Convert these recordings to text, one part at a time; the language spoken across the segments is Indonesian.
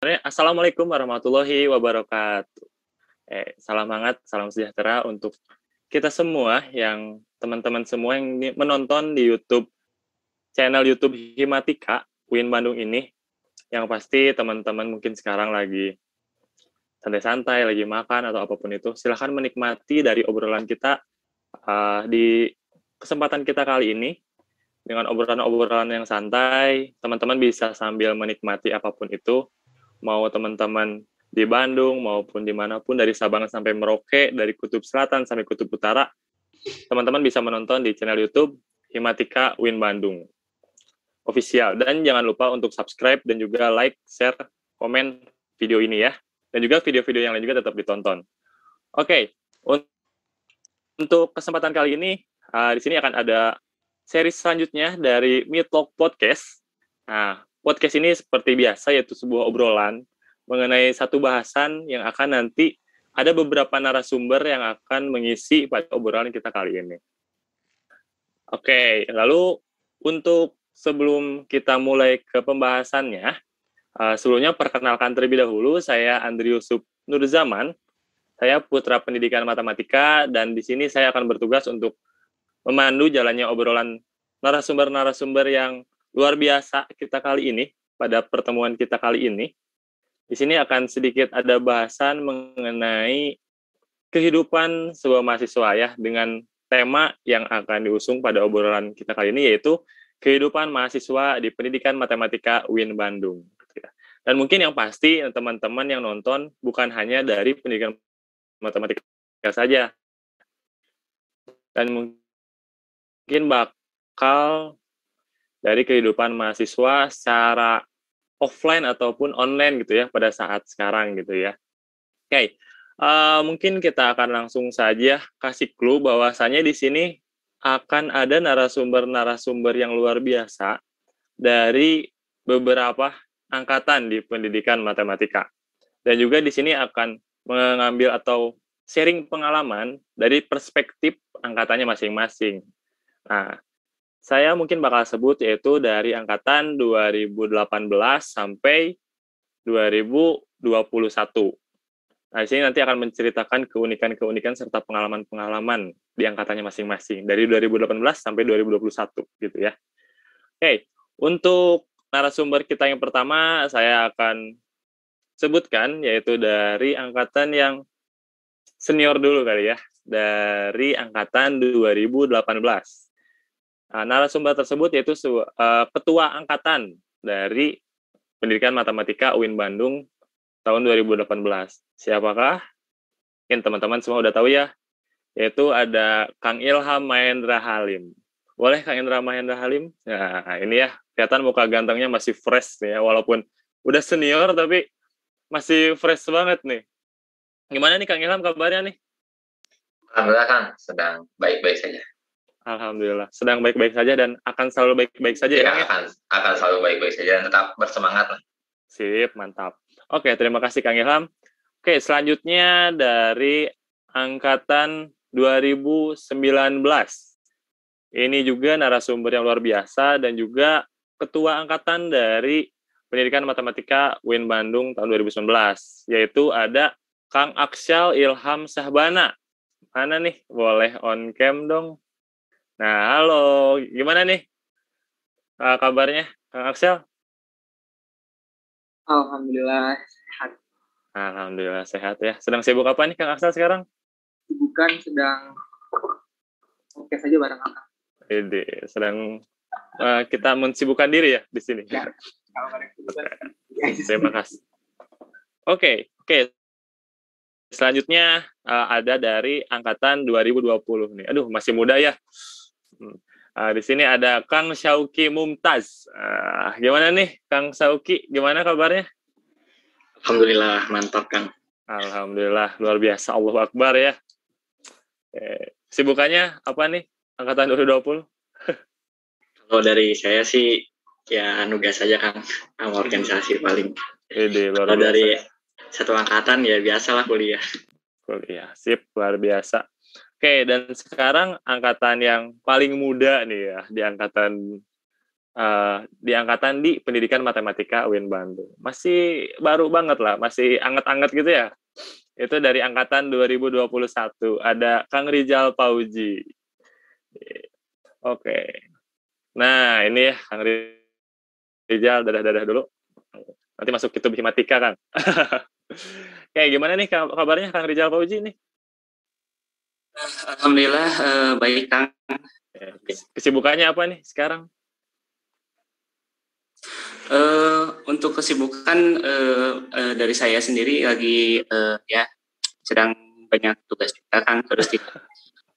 Assalamualaikum warahmatullahi wabarakatuh. Eh, salam hangat, salam sejahtera untuk kita semua yang teman-teman semua yang menonton di YouTube channel YouTube Himatika Win Bandung ini. Yang pasti teman-teman mungkin sekarang lagi santai-santai, lagi makan atau apa pun itu. Silahkan menikmati dari obrolan kita uh, di kesempatan kita kali ini dengan obrolan-obrolan yang santai, teman-teman bisa sambil menikmati apa pun itu, mau teman-teman di Bandung maupun di mana pun dari Sabang sampai Merauke, dari Kutub Selatan sampai Kutub Utara, teman-teman bisa menonton di channel YouTube Himatika Win Bandung official. Dan jangan lupa untuk subscribe dan juga like, share, komen video ini ya. Dan juga video-video yang lain juga tetap ditonton. Oke, okay. untuk kesempatan kali ini, uh, di sini akan ada seri selanjutnya dari Talk Podcast. Nah, podcast ini seperti biasa yaitu sebuah obrolan mengenai satu bahasan yang akan nanti ada beberapa narasumber yang akan mengisi pada obrolan kita kali ini. Oke, lalu untuk sebelum kita mulai ke pembahasannya, uh, sebelumnya perkenalkan terlebih dahulu, saya Andri Yusuf Nurzaman, saya putra pendidikan matematika, dan di sini saya akan bertugas untuk memandu jalannya obrolan narasumber-narasumber yang luar biasa kita kali ini, pada pertemuan kita kali ini. Di sini akan sedikit ada bahasan mengenai kehidupan sebuah mahasiswa ya, dengan tema yang akan diusung pada obrolan kita kali ini, yaitu kehidupan mahasiswa di pendidikan matematika UIN Bandung. Dan mungkin yang pasti teman-teman yang nonton bukan hanya dari pendidikan matematika saja, dan mungkin bakal dari kehidupan mahasiswa secara offline ataupun online gitu ya pada saat sekarang gitu ya. Oke, okay. uh, mungkin kita akan langsung saja kasih clue bahwasanya di sini akan ada narasumber-narasumber yang luar biasa dari beberapa angkatan di pendidikan matematika. Dan juga di sini akan mengambil atau sharing pengalaman dari perspektif angkatannya masing-masing. Nah, saya mungkin bakal sebut yaitu dari angkatan 2018 sampai 2021. Nah, di sini nanti akan menceritakan keunikan-keunikan serta pengalaman-pengalaman di angkatannya masing-masing dari 2018 sampai 2021 gitu ya. Oke, untuk narasumber kita yang pertama saya akan sebutkan yaitu dari angkatan yang senior dulu kali ya, dari angkatan 2018. Nah, narasumber tersebut yaitu uh, ketua angkatan dari Pendidikan Matematika UIN Bandung tahun 2018. Siapakah? Mungkin teman-teman semua udah tahu ya, yaitu ada Kang Ilham Mahendra Halim. Boleh Kang Ilham Mahendra Halim? Nah, ini ya, kelihatan muka gantengnya masih fresh ya, walaupun udah senior tapi masih fresh banget nih. Gimana nih Kang Ilham kabarnya nih? Alhamdulillah Kang, sedang baik-baik saja. Alhamdulillah, sedang baik-baik saja dan akan selalu baik-baik saja ya, ya akan akan selalu baik-baik saja dan tetap bersemangat lah. Sip, mantap. Oke, terima kasih Kang Ilham. Oke, selanjutnya dari angkatan 2019. Ini juga narasumber yang luar biasa dan juga ketua angkatan dari Pendidikan Matematika UIN Bandung tahun 2019, yaitu ada Kang Aksyal Ilham Sahbana. Mana nih? Boleh on cam dong. Nah, halo, gimana nih uh, kabarnya, Kang Aksel? Alhamdulillah sehat. Alhamdulillah sehat ya. Sedang sibuk apa nih Kang Aksel sekarang? Sibukan sedang oke saja bareng Kang. Ini sedang uh, kita mensibukkan diri ya di sini. Ya, Terima kasih. Oke, okay, oke. Okay. Selanjutnya uh, ada dari angkatan 2020 nih. Aduh, masih muda ya. Uh, di sini ada Kang Syauki Mumtaz. Uh, gimana nih, Kang Syauki? Gimana kabarnya? Alhamdulillah, mantap, Kang. Alhamdulillah, luar biasa. Allah Akbar ya. Eh, sibukannya apa nih, Angkatan 2020? Kalau dari saya sih, ya nugas saja, Kang. Sama organisasi paling. Luar Kalau dari satu angkatan, ya biasalah kuliah. Kuliah, sip, luar biasa. Oke, dan sekarang angkatan yang paling muda nih ya, di angkatan uh, di angkatan di Pendidikan Matematika UIN Bandung. Masih baru banget lah, masih anget-anget gitu ya. Itu dari angkatan 2021. Ada Kang Rizal Pauji. Oke. Nah, ini ya Kang Rizal dadah-dadah dulu. Nanti masuk itu matematika kan. Kayak gimana nih kabarnya Kang Rizal Pauji nih? Alhamdulillah uh, baik Kang. Kesibukannya apa nih sekarang? Uh, untuk kesibukan uh, uh, dari saya sendiri lagi uh, ya sedang banyak tugas juga Kang terus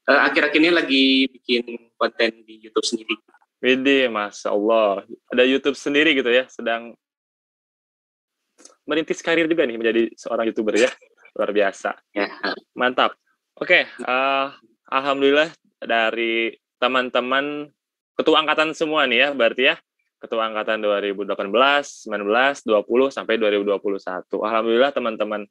uh, akhir-akhir ini lagi bikin konten di YouTube sendiri. Widih, masya Allah, ada YouTube sendiri gitu ya, sedang merintis karir juga nih menjadi seorang youtuber ya, luar biasa. Ya. Mantap. Oke, okay, uh, alhamdulillah dari teman-teman ketua angkatan semua nih ya, berarti ya ketua angkatan 2018, 19, 20 sampai 2021. Alhamdulillah teman-teman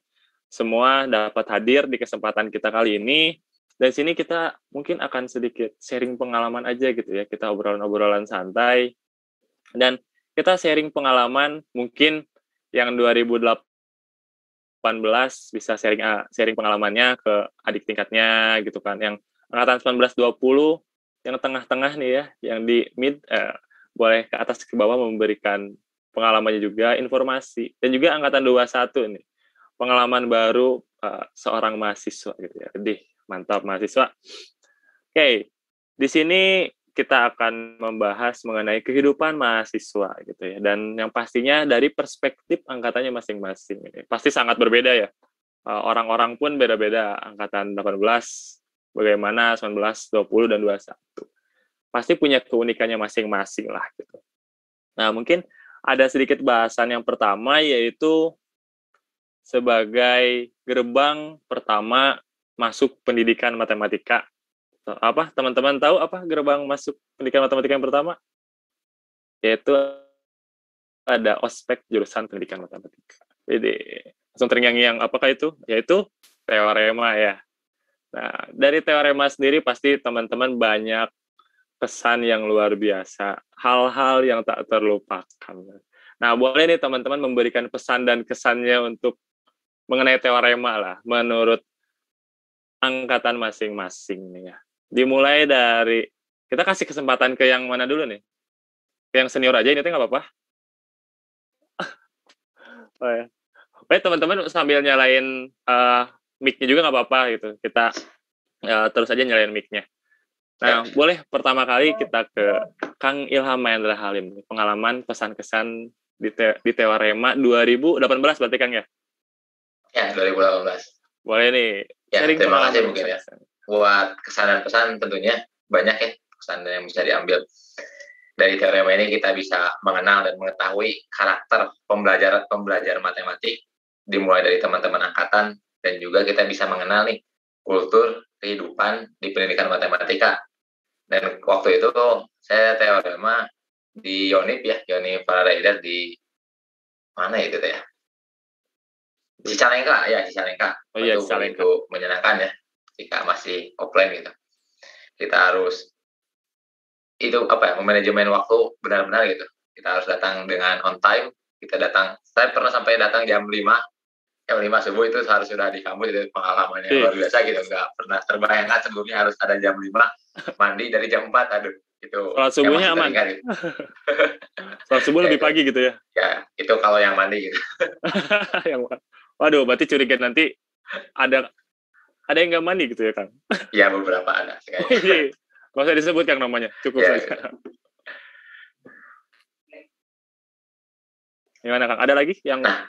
semua dapat hadir di kesempatan kita kali ini. Dan sini kita mungkin akan sedikit sharing pengalaman aja gitu ya. Kita obrolan-obrolan santai. Dan kita sharing pengalaman mungkin yang 2018 bisa sharing ah, sharing pengalamannya ke adik tingkatnya gitu kan. Yang angkatan 1920 yang tengah-tengah nih ya, yang di mid eh, boleh ke atas ke bawah memberikan pengalamannya juga, informasi. Dan juga angkatan 21 nih, pengalaman baru uh, seorang mahasiswa gitu ya. Jadi mantap mahasiswa. Oke, okay. di sini kita akan membahas mengenai kehidupan mahasiswa gitu ya. Dan yang pastinya dari perspektif angkatannya masing-masing. Pasti sangat berbeda ya. Eh, orang-orang pun beda-beda angkatan 18 bagaimana 19, 20 dan 21. Pasti punya keunikannya masing-masing lah gitu. Nah, mungkin ada sedikit bahasan yang pertama yaitu sebagai gerbang pertama masuk pendidikan matematika. Apa teman-teman tahu apa gerbang masuk pendidikan matematika yang pertama? Yaitu ada ospek jurusan pendidikan matematika. Jadi langsung terngiang-ngiang apakah itu? Yaitu teorema ya. Nah, dari teorema sendiri pasti teman-teman banyak pesan yang luar biasa, hal-hal yang tak terlupakan. Nah, boleh nih teman-teman memberikan pesan dan kesannya untuk mengenai teorema lah, menurut angkatan masing-masing nih ya. Dimulai dari, kita kasih kesempatan ke yang mana dulu nih? Ke yang senior aja ini nggak apa-apa? oh ya. Baik teman-teman sambil nyalain uh, mic-nya juga nggak apa-apa gitu. Kita uh, terus aja nyalain mic-nya. Nah, boleh pertama kali kita ke Kang Ilham Mahendra Halim. Pengalaman pesan-kesan di, te di Teorema 2018 berarti Kang ya? Ya, 2018. Boleh nih. Ya, terima kasih mungkin ya. Buat kesan dan pesan tentunya banyak ya kesan yang bisa diambil. Dari teorema ini kita bisa mengenal dan mengetahui karakter pembelajar pembelajar matematik dimulai dari teman-teman angkatan dan juga kita bisa mengenal nih kultur kehidupan di pendidikan matematika. Dan waktu itu saya teorema di Yonip ya, Yonip Faradaider di mana itu ya? Cicalengka ya Cicalengka. Oh iya Cicalengka. Itu menyenangkan ya jika masih offline gitu. Kita harus itu apa ya manajemen waktu benar-benar gitu. Kita harus datang dengan on time. Kita datang. Saya pernah sampai datang jam 5 jam lima subuh itu harus sudah di kampus itu pengalamannya yeah. luar biasa gitu nggak pernah terbayangkan sebelumnya harus ada jam lima mandi dari jam empat aduh itu kalau subuhnya aman gitu. kalau subuh lebih pagi gitu ya ya itu kalau yang mandi gitu yang waduh berarti curiga nanti ada ada yang nggak mandi gitu ya kang? Ya beberapa ada nggak usah disebut kang namanya. Cukup ya, saja ya. gimana kang? Ada lagi yang nah,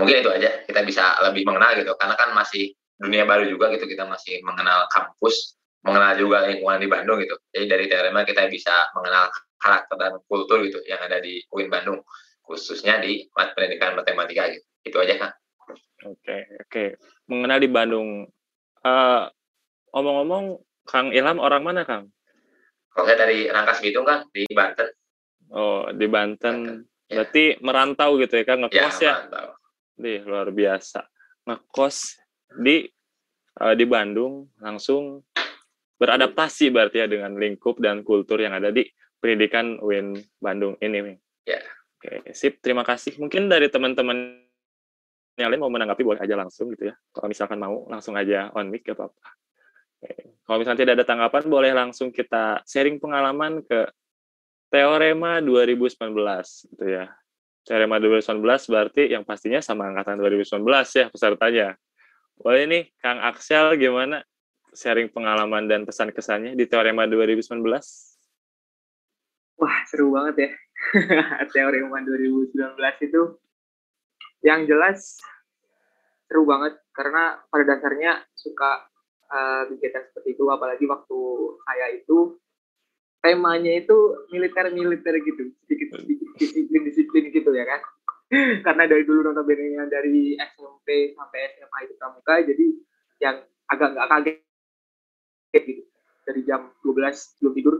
mungkin itu aja. Kita bisa lebih mengenal gitu. Karena kan masih dunia baru juga gitu. Kita masih mengenal kampus mengenal juga lingkungan di Bandung gitu. Jadi dari teorema kita bisa mengenal karakter dan kultur gitu yang ada di UIN Bandung khususnya di pendidikan matematika gitu. Itu aja kan oke okay, oke okay. mengenal di Bandung uh, omong-omong Kang Ilham orang mana Kang kalau saya dari Rangkas Bitung kan di Banten oh di Banten, Banten. Ya. Berarti merantau gitu ya Kang ngekos ya? ya? Di luar biasa. Ngekos di uh, di Bandung langsung beradaptasi berarti ya dengan lingkup dan kultur yang ada di pendidikan UIN Bandung ini. Ya. Oke, sip. Terima kasih. Mungkin dari teman-teman yang lain mau menanggapi boleh aja langsung gitu ya. Kalau misalkan mau langsung aja on mic gak apa-apa. Kalau misalnya tidak ada tanggapan boleh langsung kita sharing pengalaman ke Teorema 2019 gitu ya. Teorema 2019 berarti yang pastinya sama angkatan 2019 ya pesertanya. Boleh nih Kang Aksel gimana sharing pengalaman dan pesan kesannya di Teorema 2019? Wah, seru banget ya. Teorema 2019 itu yang jelas seru banget. Karena pada dasarnya suka uh, kegiatan seperti itu. Apalagi waktu saya itu temanya itu militer-militer gitu. Sedikit sedikit disiplin-disiplin gitu ya kan. Karena dari dulu nonton nya dari SMP sampai SMA itu pramuka jadi yang agak nggak kaget gitu. Dari jam 12 belum tidur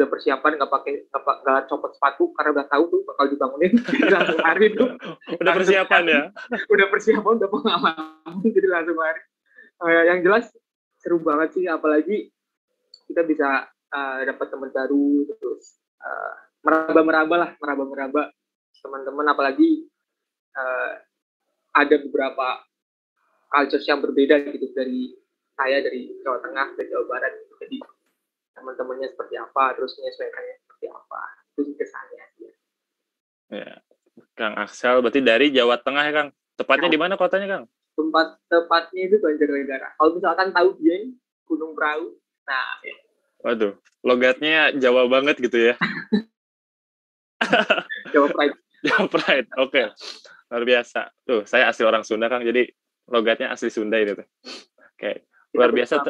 udah persiapan nggak pakai nggak copot sepatu karena udah tahu tuh bakal dibangunin. Langsung hari tuh. Udah persiapan ya? Udah persiapan udah pengalaman jadi langsung hari uh, yang jelas seru banget sih apalagi kita bisa uh, dapat teman baru terus uh, meraba-meraba lah meraba-meraba teman-teman apalagi uh, ada beberapa culture yang berbeda gitu dari saya dari Jawa Tengah ke Jawa Barat gitu. jadi teman-temannya seperti apa, terus menyesuaikannya seperti apa. Itu sih kesannya. Ya. ya. Kang Aksel, berarti dari Jawa Tengah ya Kang? Tepatnya ya. di mana kotanya Kang? Tempat tepatnya itu Banjarnegara. Kalau misalkan tahu dia Gunung Perahu, nah ya. Waduh, logatnya Jawa banget gitu ya. Jawa Pride. Jawa Pride, oke. Okay. Luar biasa. Tuh, saya asli orang Sunda Kang, jadi logatnya asli Sunda ini tuh. Oke, okay. luar biasa.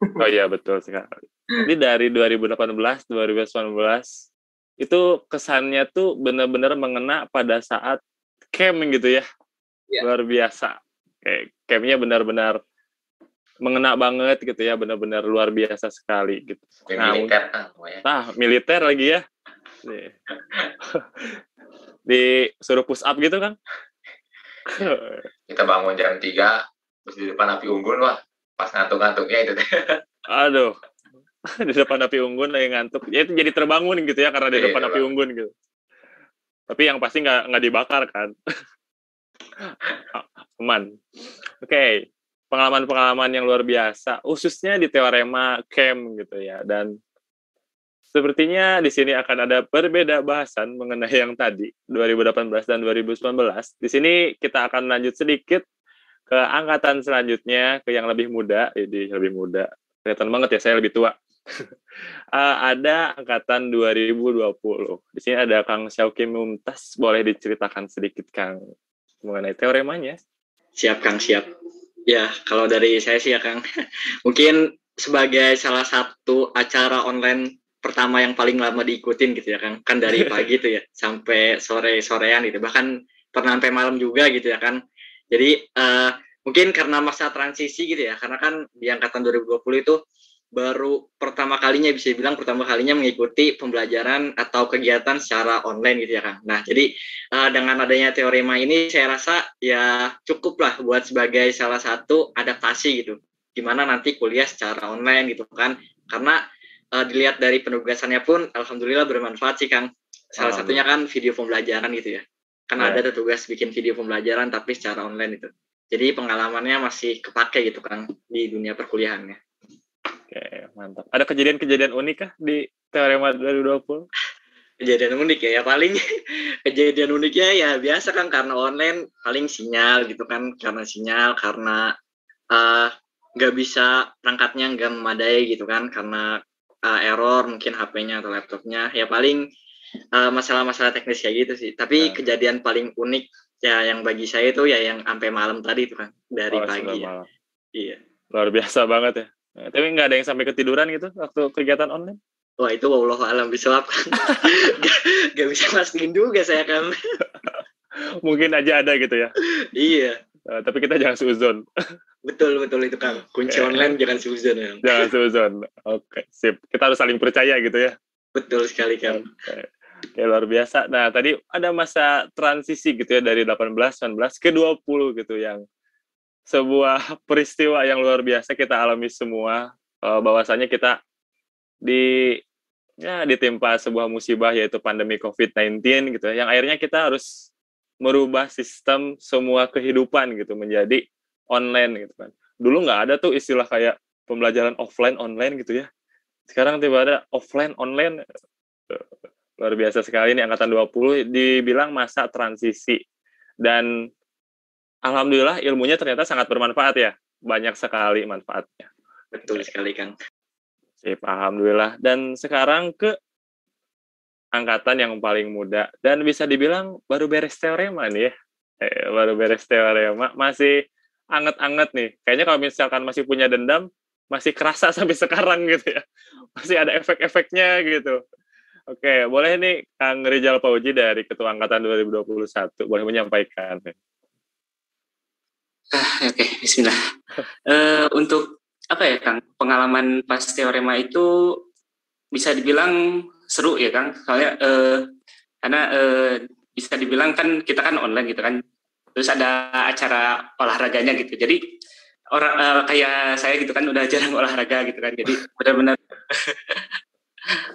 Oh iya, betul sekali. Jadi dari 2018 2019 itu kesannya tuh benar-benar mengena pada saat camp gitu ya. Yeah. Luar biasa. Kayak campnya benar-benar mengena banget gitu ya, benar-benar luar biasa sekali gitu. nah, militer Nah, militer lagi ya. Di suruh push up gitu kan. Kita bangun jam 3 terus di depan api unggun wah pas ngantuk-ngantuknya itu. Aduh, di depan api unggun lagi ngantuk. Ya itu jadi terbangun gitu ya karena di iya, depan iya, api unggun gitu. Tapi yang pasti nggak nggak dibakar kan. Aman. Oke, okay. pengalaman-pengalaman yang luar biasa, khususnya di teorema camp gitu ya. Dan sepertinya di sini akan ada berbeda bahasan mengenai yang tadi 2018 dan 2019. Di sini kita akan lanjut sedikit ke angkatan selanjutnya ke yang lebih muda, jadi lebih muda. Kelihatan banget ya saya lebih tua uh, ada angkatan 2020. Di sini ada Kang Syauki Mumtaz. Boleh diceritakan sedikit Kang mengenai teoremanya? Siap Kang, siap. Ya, kalau dari saya sih ya Kang, mungkin sebagai salah satu acara online pertama yang paling lama diikutin gitu ya Kang. Kan dari pagi itu ya sampai sore-sorean gitu. Bahkan pernah sampai malam juga gitu ya kan. Jadi uh, mungkin karena masa transisi gitu ya, karena kan di angkatan 2020 itu baru pertama kalinya bisa bilang pertama kalinya mengikuti pembelajaran atau kegiatan secara online gitu ya Kang. Nah jadi uh, dengan adanya teorema ini saya rasa ya cukup lah buat sebagai salah satu adaptasi gitu. Gimana nanti kuliah secara online gitu kan. Karena uh, dilihat dari penugasannya pun alhamdulillah bermanfaat sih Kang. Salah satunya kan video pembelajaran gitu ya. Kan yeah. ada tugas bikin video pembelajaran tapi secara online itu. Jadi pengalamannya masih kepake gitu kan di dunia perkuliahannya. Oke, mantap. Ada kejadian-kejadian unik kah di Teorema 2020? Kejadian unik ya, ya paling kejadian uniknya ya biasa kan karena online paling sinyal gitu kan, karena sinyal, karena uh, nggak bisa perangkatnya nggak memadai gitu kan, karena uh, error mungkin HP-nya atau laptopnya, ya paling masalah masalah-masalah teknis kayak gitu sih. Tapi nah. kejadian paling unik ya yang bagi saya itu ya yang sampai malam tadi itu kan dari oh, pagi ya. Iya. Luar biasa banget ya. Nah, tapi nggak ada yang sampai ketiduran gitu waktu kegiatan online? Wah itu Allah alam bisa kan. gak, gak bisa pastiin juga saya kan. Mungkin aja ada gitu ya. iya. Uh, tapi kita jangan suzon. betul betul itu kan. Kunci okay. online jangan suzon ya. Jangan suzon. Oke okay, sip. Kita harus saling percaya gitu ya. Betul sekali kan. Okay. Oke, luar biasa. Nah, tadi ada masa transisi gitu ya dari 18, 19 ke 20 gitu yang sebuah peristiwa yang luar biasa kita alami semua uh, bahwasanya kita di ya ditimpa sebuah musibah yaitu pandemi COVID-19 gitu ya, yang akhirnya kita harus merubah sistem semua kehidupan gitu menjadi online gitu kan. Dulu nggak ada tuh istilah kayak pembelajaran offline online gitu ya. Sekarang tiba ada offline online luar biasa sekali ini angkatan 20 dibilang masa transisi dan alhamdulillah ilmunya ternyata sangat bermanfaat ya. Banyak sekali manfaatnya. Betul sekali, Kang. Sip, alhamdulillah. Dan sekarang ke angkatan yang paling muda dan bisa dibilang baru beres teorema nih ya. Eh, baru beres teorema, masih anget-anget nih. Kayaknya kalau misalkan masih punya dendam, masih kerasa sampai sekarang gitu ya. Masih ada efek-efeknya gitu. Oke, boleh nih Kang Rizal Pauji dari Ketua Angkatan 2021 boleh menyampaikan. Ah, Oke, okay, Bismillah. uh, untuk apa ya Kang, pengalaman pas teorema itu bisa dibilang seru ya Kang, soalnya uh, karena uh, bisa dibilang kan kita kan online gitu kan, terus ada acara olahraganya gitu, jadi orang uh, kayak saya gitu kan udah jarang olahraga gitu kan, jadi benar-benar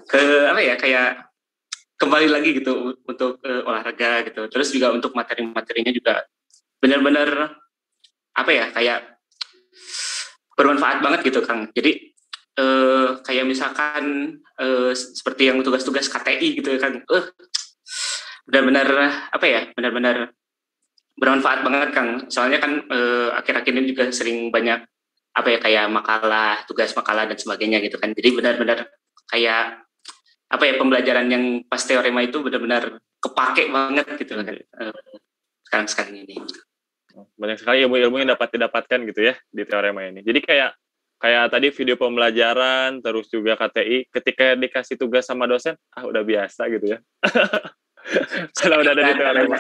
ke apa ya kayak kembali lagi gitu untuk uh, olahraga gitu. Terus juga untuk materi-materinya juga benar-benar apa ya kayak bermanfaat banget gitu Kang. Jadi uh, kayak misalkan uh, seperti yang tugas-tugas KTI gitu kan uh, benar-benar apa ya benar-benar bermanfaat banget Kang. Soalnya kan akhir-akhir ini juga sering banyak apa ya kayak makalah tugas makalah dan sebagainya gitu kan. Jadi benar-benar kayak apa ya pembelajaran yang pas teorema itu benar-benar kepake banget gitu kan sekarang sekarang ini. Banyak sekali ilmu-ilmu yang dapat didapatkan gitu ya di teorema ini. Jadi kayak kayak tadi video pembelajaran terus juga KTI ketika dikasih tugas sama dosen ah udah biasa gitu ya. Kalau udah ada di teorema.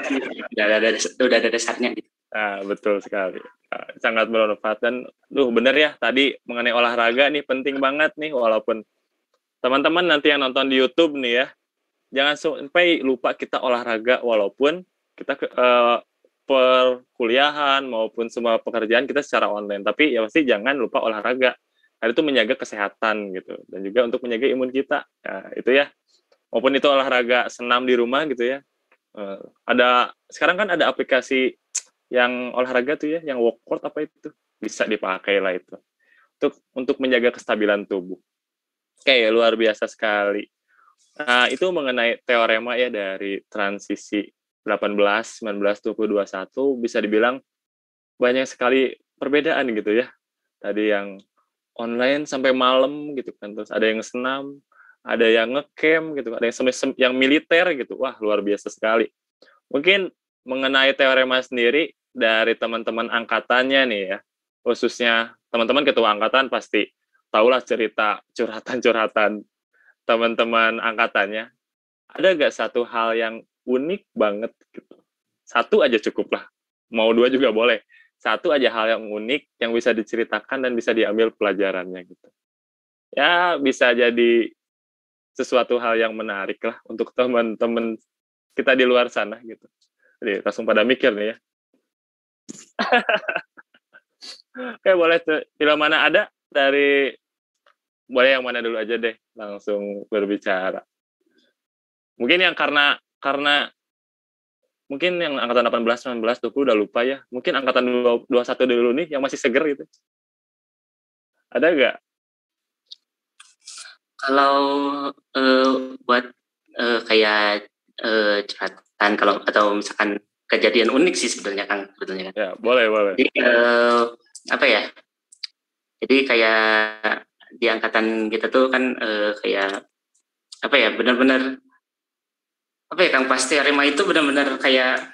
udah ada udah ada dasarnya gitu. Ah betul sekali. Ah, sangat bermanfaat. Dan duh bener ya tadi mengenai olahraga nih penting banget nih walaupun teman-teman nanti yang nonton di YouTube nih ya, jangan sampai lupa kita olahraga walaupun kita uh, perkuliahan maupun semua pekerjaan kita secara online. Tapi ya pasti jangan lupa olahraga. Karena itu menjaga kesehatan gitu dan juga untuk menjaga imun kita. Nah, itu ya. Maupun itu olahraga senam di rumah gitu ya. Uh, ada sekarang kan ada aplikasi yang olahraga tuh ya, yang workout apa itu bisa dipakai lah itu untuk untuk menjaga kestabilan tubuh. Oke, luar biasa sekali. Nah, itu mengenai teorema ya dari transisi 18, 19, 20, 21 bisa dibilang banyak sekali perbedaan gitu ya. Tadi yang online sampai malam gitu kan, terus ada yang senam, ada yang ngecamp gitu, ada yang yang militer gitu. Wah, luar biasa sekali. Mungkin mengenai teorema sendiri dari teman-teman angkatannya nih ya, khususnya teman-teman ketua angkatan pasti tahulah cerita curhatan-curhatan teman-teman angkatannya. Ada gak satu hal yang unik banget gitu? Satu aja cukup lah. Mau dua juga boleh. Satu aja hal yang unik yang bisa diceritakan dan bisa diambil pelajarannya gitu. Ya bisa jadi sesuatu hal yang menarik lah untuk teman-teman kita di luar sana gitu. Jadi langsung pada mikir nih ya. Oke, boleh tuh. Film mana ada dari boleh yang mana dulu aja deh langsung berbicara. Mungkin yang karena karena mungkin yang angkatan 18 19 20 udah lupa ya. Mungkin angkatan 21 dulu nih yang masih seger gitu. Ada gak kalau uh, buat uh, kayak uh, curhatan kalau atau misalkan kejadian unik sih sebenarnya kan sebetulnya kan. Ya boleh boleh. Jadi uh, apa ya? Jadi kayak di angkatan kita tuh kan uh, kayak apa ya benar-benar apa ya Kang pasti Arema itu benar-benar kayak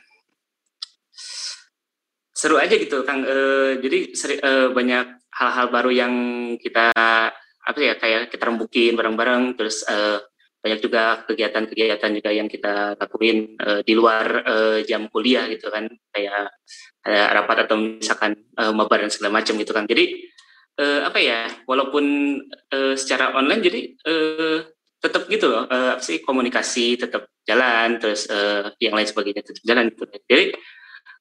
seru aja gitu Kang. Uh, jadi seri, uh, banyak hal-hal baru yang kita apa ya kayak kita rembukin bareng-bareng terus uh, banyak juga kegiatan-kegiatan juga yang kita lakuin uh, di luar uh, jam kuliah gitu kan. Kayak ada rapat atau misalkan uh, mabar dan segala macam gitu kan jadi uh, apa ya walaupun uh, secara online jadi uh, tetap gitu loh uh, apa sih komunikasi tetap jalan terus uh, yang lain sebagainya tetap jalan gitu. Jadi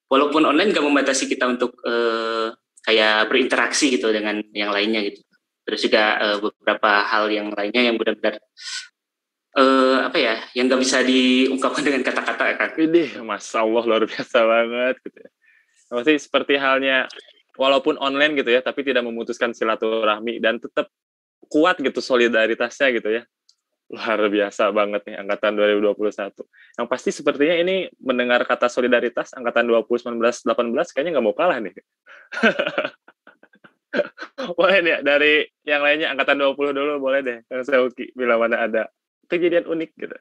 walaupun online nggak membatasi kita untuk uh, kayak berinteraksi gitu dengan yang lainnya gitu. Terus juga uh, beberapa hal yang lainnya yang benar-benar uh, apa ya yang nggak bisa diungkapkan dengan kata-kata kan. Ini masya Allah luar biasa banget gitu ya. Masih seperti halnya walaupun online gitu ya tapi tidak memutuskan silaturahmi dan tetap kuat gitu solidaritasnya gitu ya. Luar biasa banget nih angkatan 2021 yang pasti sepertinya ini mendengar kata solidaritas angkatan 2019 18 kayaknya nggak mau kalah nih. Boleh nih dari yang lainnya angkatan 20 dulu boleh deh Kang Seuki bila mana ada. Kejadian unik gitu.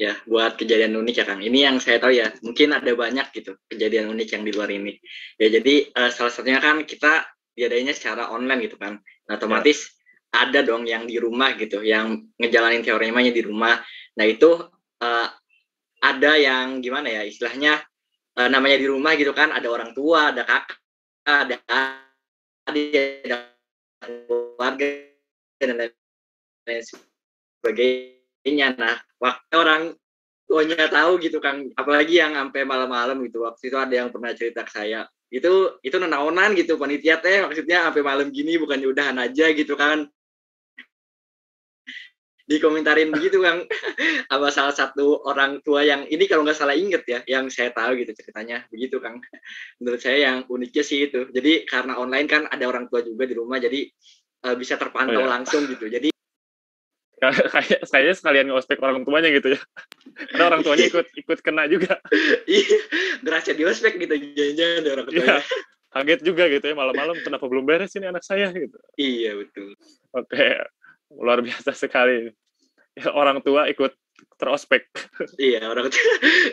Ya, buat kejadian unik ya Kang. Ini yang saya tahu ya, mungkin ada banyak gitu kejadian unik yang di luar ini. Ya jadi uh, salah satunya kan kita diadainya secara online gitu kan. Nah, otomatis ya. ada dong yang di rumah gitu, yang ngejalanin teoremanya di rumah. Nah, itu uh, ada yang gimana ya istilahnya uh, namanya di rumah gitu kan, ada orang tua, ada kakak, ada adik, ada keluarga dan lain sebagainya. Nah, waktu orang tuanya tahu gitu kan, apalagi yang sampai malam-malam gitu. Waktu itu ada yang pernah cerita ke saya, itu itu nenaonan gitu panitia teh. Maksudnya sampai malam gini bukannya udahan aja gitu kan dikomentarin begitu kan sama salah satu orang tua yang ini kalau nggak salah inget ya yang saya tahu gitu ceritanya. Begitu kan menurut saya yang uniknya sih itu. Jadi karena online kan ada orang tua juga di rumah jadi uh, bisa terpantau oh, ya. langsung gitu. Jadi kayak saya sekalian ngospek orang tuanya gitu ya. Karena orang tuanya ikut ikut kena juga. Iya berasa di ospek gitu jangan ada orang tuanya ya, kaget juga gitu ya malam-malam kenapa belum beres ini anak saya? gitu. Iya betul. Oke luar biasa sekali. Ya, orang tua ikut terospek. Iya orang tua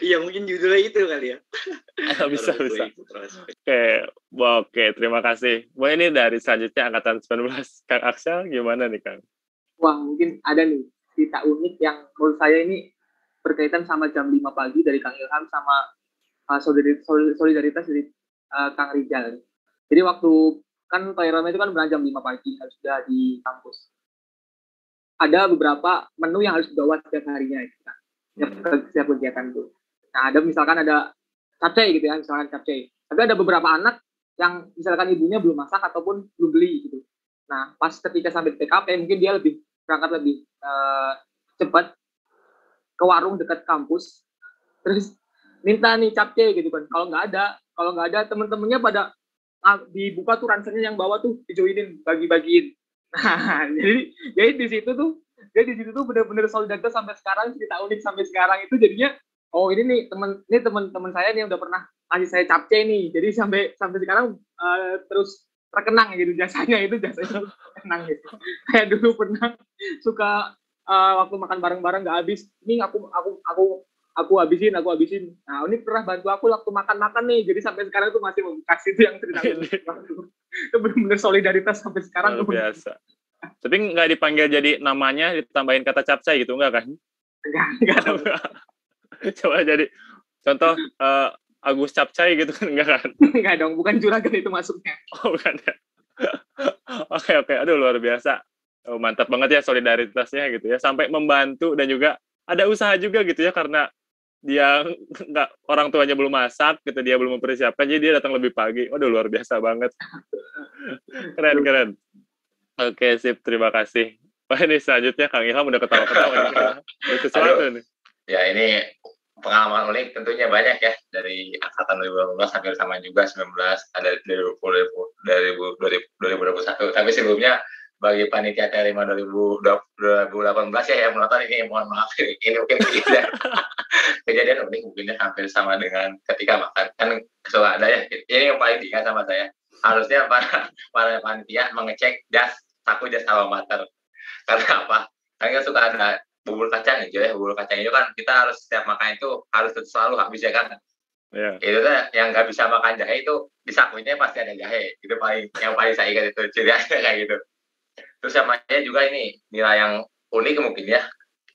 iya mungkin judulnya itu kali ya. Bisa bisa. oke oke terima kasih. Wah ini dari selanjutnya angkatan 19 Kang Aksel gimana nih Kang wah mungkin ada nih cerita unik yang menurut saya ini berkaitan sama jam 5 pagi dari Kang Ilham sama uh, solidaritas dari uh, Kang Rizal. Jadi waktu kan Toyota itu kan berangkat jam 5 pagi harus sudah di kampus. Ada beberapa menu yang harus dibawa setiap harinya gitu kan. Setiap, hmm. setiap kegiatan itu. Nah, ada misalkan ada capcay gitu ya, misalkan capcay. Tapi ada beberapa anak yang misalkan ibunya belum masak ataupun belum beli gitu. Nah, pas ketika sampai di TKP mungkin dia lebih berangkat lebih uh, cepat ke warung dekat kampus. Terus minta nih capce gitu kan. Kalau nggak ada kalau nggak ada temen-temennya pada ah, dibuka tuh ransernya yang bawah tuh dijoinin bagi-bagiin. Nah jadi jadi di situ tuh jadi di situ tuh bener-bener solidaritas sampai sekarang cerita unik sampai sekarang itu jadinya oh ini nih temen ini teman-teman saya nih udah pernah ngasih saya capce nih. Jadi sampai sampai sekarang uh, terus terkenang gitu jasanya itu jasanya terkenang gitu. Kayak dulu pernah suka uh, waktu makan bareng-bareng nggak habis ini aku aku aku aku habisin aku habisin. Nah ini pernah bantu aku waktu makan-makan nih jadi sampai sekarang tuh masih membekas itu yang cerita itu benar-benar solidaritas sampai sekarang tuh. biasa. Tapi nggak dipanggil jadi namanya ditambahin kata capcay gitu enggak kan? Enggak enggak coba jadi contoh uh, Agus Capcay gitu kan enggak kan? enggak dong, bukan juragan itu masuknya. Oh, bukan ya. oke oke, aduh luar biasa. Oh, mantap banget ya solidaritasnya gitu ya, sampai membantu dan juga ada usaha juga gitu ya karena dia nggak orang tuanya belum masak gitu dia belum mempersiapkan jadi dia datang lebih pagi. Waduh luar biasa banget. keren keren. Oke sip, terima kasih. Wah ini selanjutnya Kang Ilham udah ketawa-ketawa nih. sesuatu nih. Ya ini pengalaman unik tentunya banyak ya dari angkatan 2018 hampir sama juga 19 ada dari 2020, dari 2021 tapi sebelumnya bagi panitia terima 2018 ya yang menonton ini mohon maaf ini mungkin kejadian, kejadian unik mungkinnya hampir sama dengan ketika makan. Kan suka ada ya ini yang paling diingat sama saya. Harusnya para para panitia mengecek jas saku jas alma mater karena apa? Karena suka ada bubur kacang aja ya bubur kacang itu kan kita harus setiap makan itu harus selalu habis ya kan? Yeah. itu tuh yang nggak bisa makan jahe itu di sakunya pasti ada jahe. Itu paling yang paling saya ingat itu ciri kayak gitu. Terus sama juga ini nilai yang unik mungkin ya.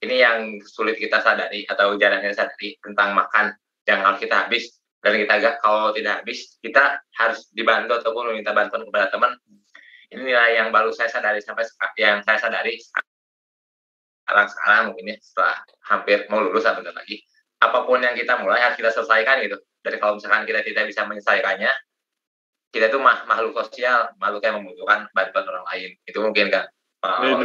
Ini yang sulit kita sadari atau jarang kita sadari tentang makan yang harus kita habis. Dan kita agak kalau tidak habis kita harus dibantu ataupun meminta bantuan kepada teman. Ini nilai yang baru saya sadari sampai yang saya sadari sekarang-sekarang mungkin ya setelah hampir mau lulus bentar lagi apa pun yang kita mulai harus kita selesaikan gitu dari kalau misalkan kita tidak bisa menyelesaikannya kita itu mah makhluk sosial makhluk yang membutuhkan bantuan orang lain itu mungkin kan Oh.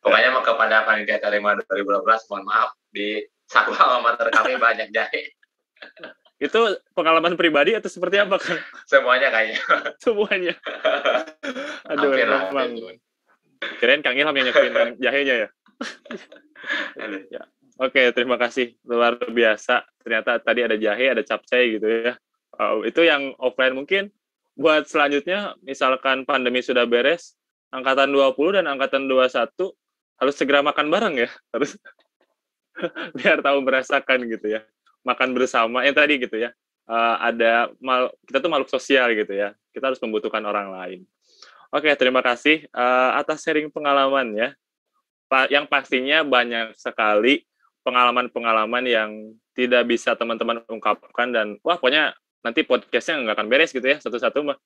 Pokoknya mau kepada panitia terima 2012 mohon maaf di satu kami banyak jahe. Itu pengalaman pribadi atau seperti apa kan? Semuanya kayaknya. Semuanya. Aduh, Hampir. Kirain Kang Ilham yang Kang jahenya ya. Ya. Oke, terima kasih. Luar biasa. Ternyata tadi ada jahe, ada capcay gitu ya. Oh, itu yang offline mungkin buat selanjutnya misalkan pandemi sudah beres, angkatan 20 dan angkatan 21 harus segera makan bareng ya. Harus biar tahu merasakan gitu ya. Makan bersama yang tadi gitu ya. Eh, ada mal, kita tuh makhluk sosial gitu ya. Kita harus membutuhkan orang lain. Oke, terima kasih eh, atas sharing pengalaman ya. Yang pastinya banyak sekali pengalaman-pengalaman yang tidak bisa teman-teman ungkapkan dan wah pokoknya nanti podcastnya nggak akan beres gitu ya satu-satu mah.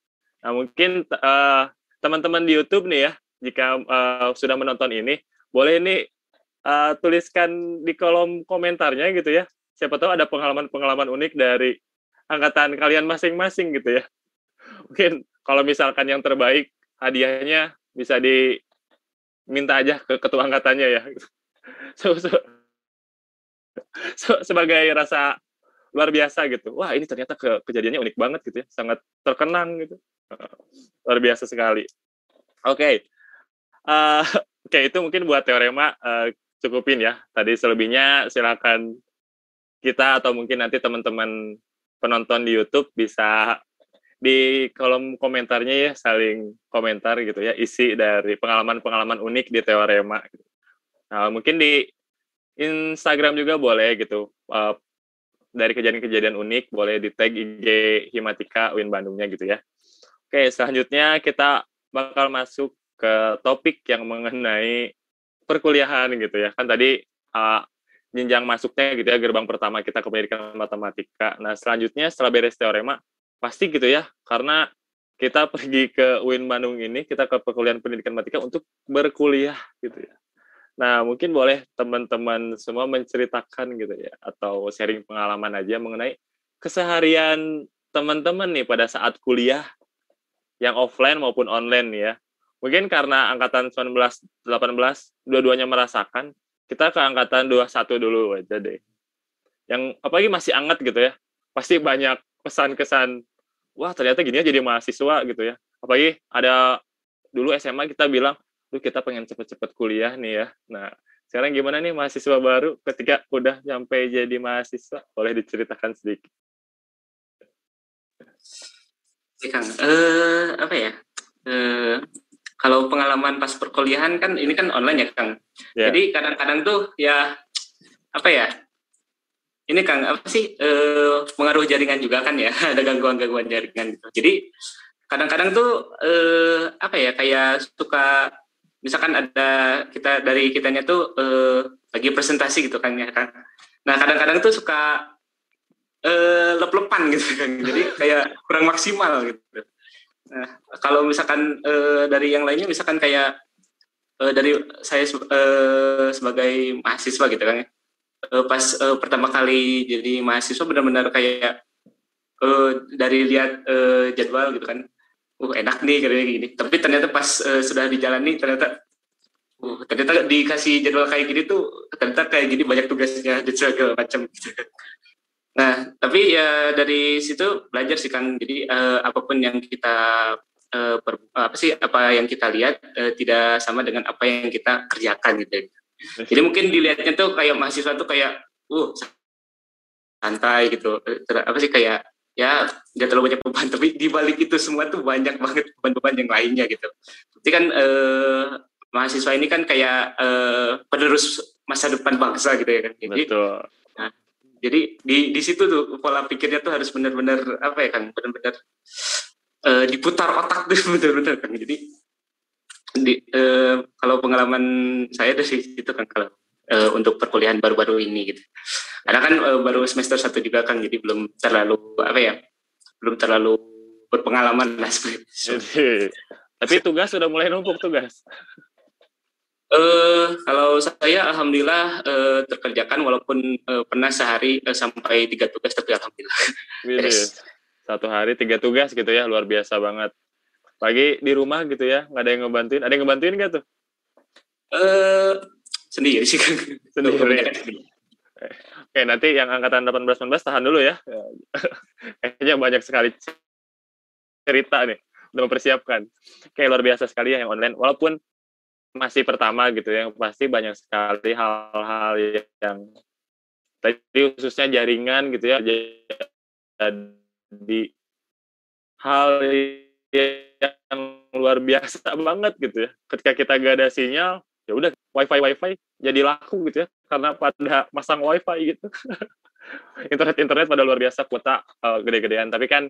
Nah mungkin eh, teman-teman di YouTube nih ya jika eh, sudah menonton ini boleh nih eh, tuliskan di kolom komentarnya gitu ya. Siapa tahu ada pengalaman-pengalaman unik dari angkatan kalian masing-masing gitu ya. Mungkin kalau misalkan yang terbaik hadiahnya bisa diminta aja ke ketua angkatannya ya. So, so, so- sebagai rasa luar biasa gitu. Wah ini ternyata ke, kejadiannya unik banget gitu ya, sangat terkenang gitu. Luar biasa sekali. Oke, Eh, oke itu mungkin buat teorema eh, cukupin ya. Tadi selebihnya silakan kita atau mungkin nanti teman-teman penonton di YouTube bisa di kolom komentarnya ya saling komentar gitu ya isi dari pengalaman-pengalaman unik di teorema. Nah, mungkin di Instagram juga boleh gitu. Eh, dari kejadian-kejadian unik boleh di tag IG Himatika Win Bandungnya gitu ya. Oke, selanjutnya kita bakal masuk ke topik yang mengenai perkuliahan gitu ya. Kan tadi uh, jenjang masuknya gitu ya gerbang pertama kita ke pendidikan matematika. Nah, selanjutnya setelah beres teorema pasti gitu ya karena kita pergi ke UIN Bandung ini kita ke perkuliahan pendidikan matematika untuk berkuliah gitu ya. Nah, mungkin boleh teman-teman semua menceritakan gitu ya atau sharing pengalaman aja mengenai keseharian teman-teman nih pada saat kuliah yang offline maupun online ya. Mungkin karena angkatan 19 18 dua-duanya merasakan, kita ke angkatan 21 dulu aja deh. Yang apalagi masih anget gitu ya. Pasti banyak pesan-kesan wah ternyata gini ya jadi mahasiswa gitu ya. Apalagi ada dulu SMA kita bilang, tuh kita pengen cepet-cepet kuliah nih ya. Nah, sekarang gimana nih mahasiswa baru ketika udah sampai jadi mahasiswa? Boleh diceritakan sedikit. Kang. Eh, apa ya? Eh, kalau pengalaman pas perkuliahan kan ini kan online ya, Kang. Ya. Jadi kadang-kadang tuh ya apa ya? Ini Kang, apa sih eh, pengaruh jaringan juga kan ya? Ada gangguan-gangguan jaringan gitu. Jadi kadang-kadang tuh eh, apa ya? Kayak suka misalkan ada kita dari kitanya tuh eh, lagi presentasi gitu kan ya, Kang. Nah, kadang-kadang tuh suka eh, lep-lepan gitu kan. Jadi kayak kurang maksimal gitu. Nah, kalau misalkan eh, dari yang lainnya misalkan kayak eh, dari saya eh, sebagai mahasiswa gitu kan ya. Eh, pas eh, pertama kali jadi mahasiswa benar-benar kayak eh, dari lihat eh, jadwal gitu kan. Uh, enak nih kayak gini. Tapi ternyata pas eh, sudah dijalani ternyata uh, ternyata dikasih jadwal kayak gini tuh ternyata kayak gini banyak tugasnya dan segala macam gitu. Nah, tapi ya dari situ belajar sih Kang. Jadi eh, apa pun yang kita eh, per- apa sih apa yang kita lihat eh, tidak sama dengan apa yang kita kerjakan gitu. Jadi mungkin dilihatnya tuh kayak mahasiswa tuh kayak uh santai gitu. Eh, apa sih kayak ya nggak terlalu banyak beban tapi di balik itu semua tuh banyak banget beban-beban yang lainnya gitu. Jadi kan eh, mahasiswa ini kan kayak eh, penerus masa depan bangsa gitu ya kan. Jadi Betul. jadi di di situ tuh pola pikirnya tuh harus benar-benar apa ya kan benar-benar eh, diputar otak tuh benar-benar kan jadi di, eh, kalau pengalaman saya dari situ kan kalau eh, untuk perkuliahan baru-baru ini gitu karena kan eh, baru semester satu juga kan jadi belum terlalu apa ya belum terlalu berpengalaman lah seperti itu. Tapi tugas sudah mulai numpuk tugas. Eh, kalau saya alhamdulillah eh, terkerjakan walaupun eh, pernah sehari eh, sampai tiga tugas tapi alhamdulillah Beres. Satu hari tiga tugas gitu ya, luar biasa banget. Pagi di rumah gitu ya, nggak ada yang ngebantuin. Ada yang ngebantuin nggak tuh? Eh sendiri sih kan. Sendiri. Sendiri. Oke, nanti yang angkatan 18-19 tahan dulu ya. Kayaknya banyak sekali cerita nih, udah mempersiapkan. Kayak luar biasa sekali ya yang online. Walaupun masih pertama gitu ya, pasti banyak sekali hal-hal yang tadi khususnya jaringan gitu ya, jadi hal yang luar biasa banget gitu ya. Ketika kita gak ada sinyal, ya udah wifi wifi jadi laku gitu ya karena pada masang wifi gitu. Internet internet pada luar biasa kuota uh, gede-gedean. Tapi kan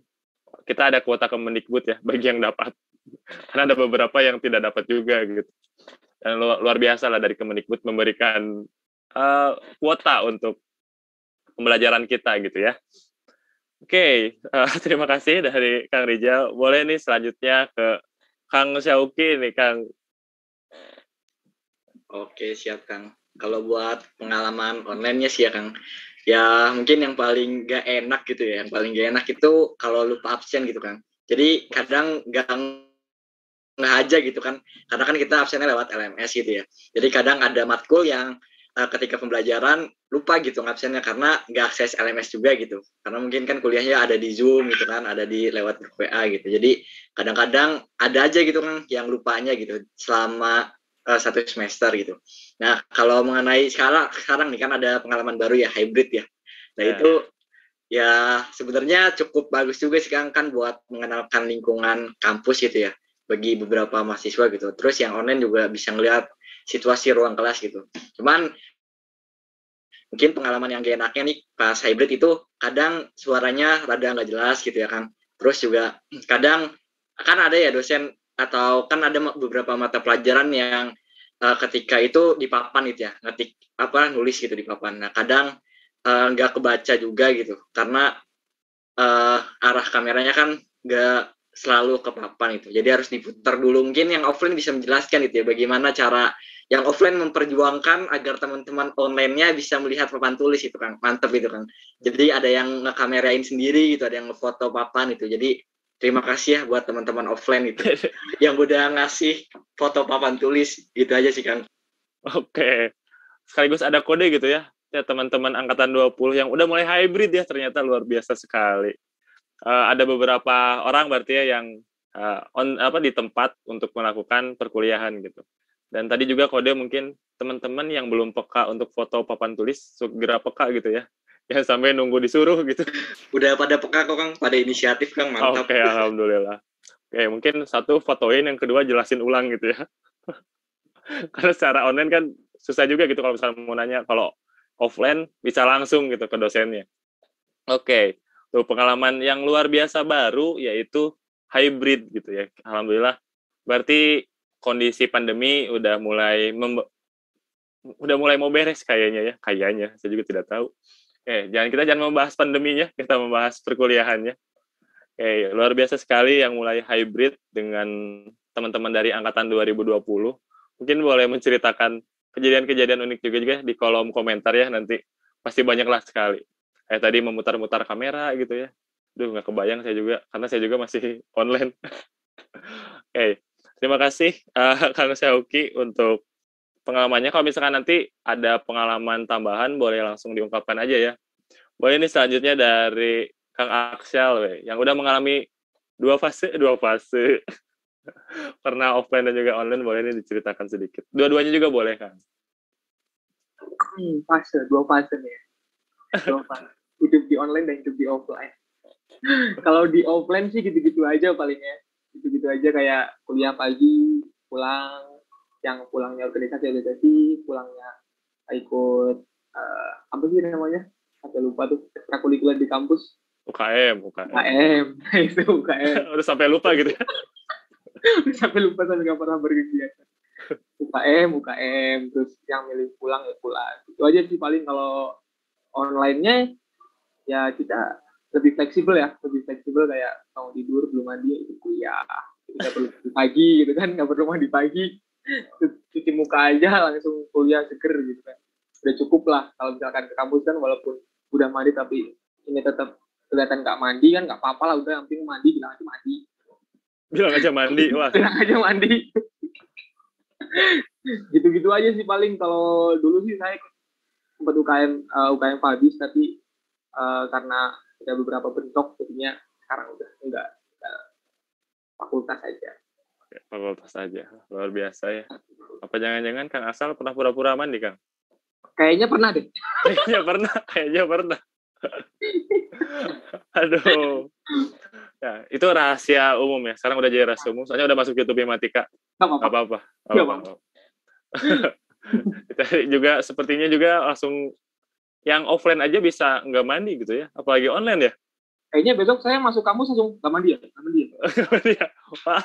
kita ada kuota Kemendikbud ya bagi yang dapat. Karena ada beberapa yang tidak dapat juga gitu. Dan luar, luar biasa lah dari Kemendikbud memberikan uh, kuota untuk pembelajaran kita gitu ya oke okay, uh, terima kasih dari Kang Rijal boleh nih selanjutnya ke Kang Syauki nih Kang Oke, siap Kang. Kalau buat pengalaman online-nya sih ya Kang, ya mungkin yang paling gak enak gitu ya, yang paling gak enak itu kalau lupa absen gitu kan. Jadi kadang gak nggak aja gitu kan, karena kan kita absennya lewat LMS gitu ya. Jadi kadang ada matkul yang uh, ketika pembelajaran lupa gitu ngabsennya karena nggak akses LMS juga gitu. Karena mungkin kan kuliahnya ada di Zoom gitu kan, ada di lewat WA gitu. Jadi kadang-kadang ada aja gitu kan yang lupanya gitu selama uh, satu semester gitu. Nah, kalau mengenai sekarang sekarang nih kan ada pengalaman baru ya hybrid ya. Nah, yeah. itu ya sebenarnya cukup bagus juga sih kan kan buat mengenalkan lingkungan kampus gitu ya bagi beberapa mahasiswa gitu. Terus yang online juga bisa ngeliat situasi ruang kelas gitu. Cuman mungkin pengalaman yang gak enaknya nih pas hybrid itu kadang suaranya rada nggak jelas gitu ya kan. Terus juga kadang kan ada ya dosen atau kan ada beberapa mata pelajaran yang uh, ketika itu di papan gitu ya ngetik apa nulis gitu di papan nah kadang eh, nggak uh, kebaca juga gitu karena uh, arah kameranya kan nggak selalu ke papan itu jadi harus diputar dulu mungkin yang offline bisa menjelaskan gitu ya bagaimana cara yang offline memperjuangkan agar teman-teman online-nya bisa melihat papan tulis itu kan mantep itu kan jadi ada yang ngekamerain sendiri gitu ada yang ngefoto papan itu jadi terima kasih ya buat teman-teman offline itu yang udah ngasih foto papan tulis gitu aja sih Kang. Oke. Sekaligus ada kode gitu ya. Ya teman-teman angkatan 20 yang udah mulai hybrid ya ternyata luar biasa sekali. Uh, ada beberapa orang berarti ya yang uh, on apa di tempat untuk melakukan perkuliahan gitu. Dan tadi juga kode mungkin teman-teman yang belum peka untuk foto papan tulis segera peka gitu ya ya sampai nunggu disuruh gitu. Udah pada peka kok Kang, pada inisiatif Kang, mantap. Oke, okay, alhamdulillah. Oke, okay, mungkin satu fotoin, yang kedua jelasin ulang gitu ya. Karena secara online kan susah juga gitu kalau misalnya mau nanya. Kalau offline bisa langsung gitu ke dosennya. Oke, okay. tuh pengalaman yang luar biasa baru yaitu hybrid gitu ya. Alhamdulillah. Berarti kondisi pandemi udah mulai udah mulai mau beres kayaknya ya, kayaknya saya juga tidak tahu. Oke, jangan kita jangan membahas pandeminya, kita membahas perkuliahannya. Oke, luar biasa sekali yang mulai hybrid dengan teman-teman dari angkatan 2020. Mungkin boleh menceritakan kejadian-kejadian unik juga juga di kolom komentar ya nanti pasti banyak lah sekali. Kayak tadi memutar-mutar kamera gitu ya. Duh, nggak kebayang saya juga, karena saya juga masih online. Oke, terima kasih uh, Kang Syauki untuk pengalamannya. Kalau misalkan nanti ada pengalaman tambahan, boleh langsung diungkapkan aja ya. Boleh ini selanjutnya dari Kang Aksel, we, yang udah mengalami dua fase, dua fase. Pernah offline dan juga online, boleh ini diceritakan sedikit. Dua-duanya juga boleh, kan? Hmm, fase, dua fase nih. Dua fase. hidup di online dan hidup di offline. Kalau di offline sih gitu-gitu aja palingnya. Gitu-gitu aja kayak kuliah pagi, pulang, yang pulangnya organisasi organisasi pulangnya ikut uh, apa sih namanya? Sampai lupa tuh ekstrakurikuler di kampus. UKM UKM UKM itu UKM udah sampai lupa gitu. Ya udah sampai lupa sampai nggak pernah berkegiatan. UKM UKM terus yang milih pulang ya pulang. Itu aja sih paling kalau online-nya ya kita lebih fleksibel ya lebih fleksibel kayak mau tidur belum mandi itu kuliah. Nggak perlu pagi gitu kan nggak perlu mandi pagi. Cuci muka aja langsung kuliah seger gitu kan. Udah cukup lah kalau misalkan ke kampus kan walaupun udah mandi tapi ini tetap kelihatan nggak mandi kan nggak apa-apa lah udah yang penting mandi bilang aja mandi. Bilang aja mandi wah. Bilang aja mandi. Gitu-gitu aja sih paling kalau dulu sih saya sempat UKM uh, UKM Fabis tapi uh, karena ada beberapa bentuk jadinya sekarang udah enggak, enggak fakultas aja. Fakultas aja. Luar biasa ya. Apa jangan-jangan Kang Asal pernah pura-pura mandi Kang? Kayaknya pernah deh. Kayaknya pernah kayaknya pernah. Aduh. Ya itu rahasia umum ya. Sekarang udah jadi rahasia umum soalnya udah masuk YouTube Matika. Nggak apa-apa. Apa-apa. Nggak apa-apa. kita juga sepertinya juga langsung yang offline aja bisa nggak mandi gitu ya apalagi online ya kayaknya besok saya masuk kampus langsung nggak mandi ya nggak mandi ya Iya. Wah,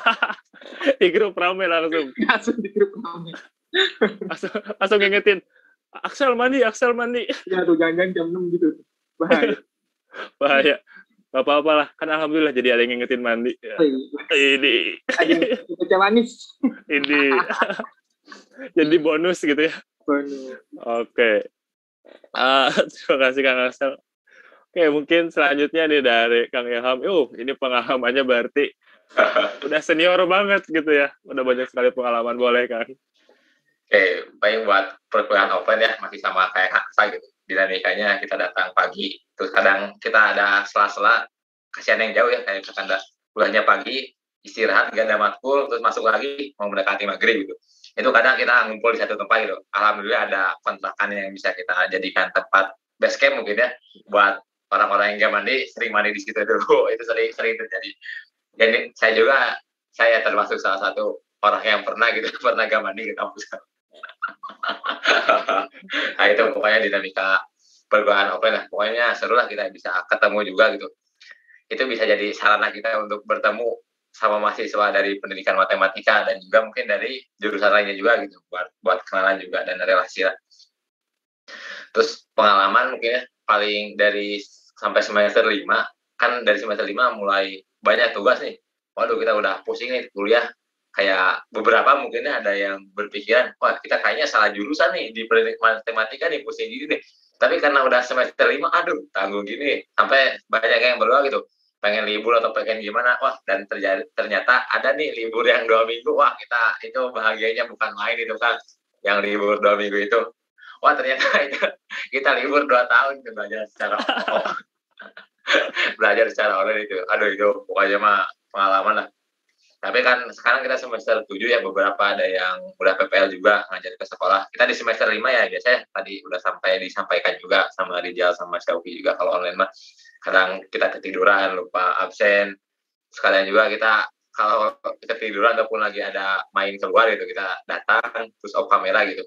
di grup rame langsung langsung di grup kami langsung, langsung ngingetin Axel mandi Axel mandi ya tuh jangan-jangan jam 6 gitu bahaya bahaya Gak apa-apa lah, kan alhamdulillah jadi ada yang ngingetin mandi. Ya. Ini, baca manis ini. jadi bonus gitu ya. Bonus. Oke. Ah, terima kasih Kang Asel. Oke, mungkin selanjutnya nih dari Kang Ilham. Uh, ini pengalamannya berarti udah senior banget gitu ya. Udah banyak sekali pengalaman. Boleh, Kang. Oke, baik buat perkuliahan offline ya masih sama kayak Haksa gitu. Dinamikanya kita datang pagi, terus kadang kita ada sela-sela kasihan yang jauh ya kayak misalkan kuliahnya pagi, istirahat gak ada matkul, terus masuk lagi mau mendekati maghrib gitu. Itu kadang kita ngumpul di satu tempat gitu. Alhamdulillah ada kontrakan yang bisa kita jadikan tempat base camp mungkin ya buat orang-orang yang gak mandi sering mandi di situ dulu itu sering sering terjadi. Jadi saya juga saya termasuk salah satu orang yang pernah gitu pernah gak mandi ke kampus nah itu pokoknya dinamika perguruan open lah pokoknya seru lah kita bisa ketemu juga gitu itu bisa jadi sarana kita untuk bertemu sama mahasiswa dari pendidikan matematika dan juga mungkin dari jurusan lainnya juga gitu buat buat kenalan juga dan relasi lah. Terus pengalaman mungkin ya paling dari sampai semester lima kan dari semester lima mulai banyak tugas nih. Waduh kita udah pusing nih kuliah. Kayak beberapa mungkin ada yang berpikiran wah kita kayaknya salah jurusan nih di matematika nih pusing gini nih tapi karena udah semester lima aduh tanggung gini. Sampai banyak yang berdoa gitu pengen libur atau pengen gimana wah dan terjadi ternyata ada nih libur yang dua minggu wah kita itu bahagianya bukan main itu kan yang libur dua minggu itu. Wah ternyata itu kita libur dua tahun itu belajar secara belajar secara online itu. Aduh itu pokoknya mah pengalaman lah. Tapi kan sekarang kita semester 7 ya beberapa ada yang udah PPL juga ngajar ke sekolah. Kita di semester 5 ya biasanya tadi udah sampai disampaikan juga sama Rijal sama Syauki juga kalau online mah kadang kita ketiduran lupa absen. Sekalian juga kita kalau kita tiduran ataupun lagi ada main keluar gitu kita datang terus off kamera gitu.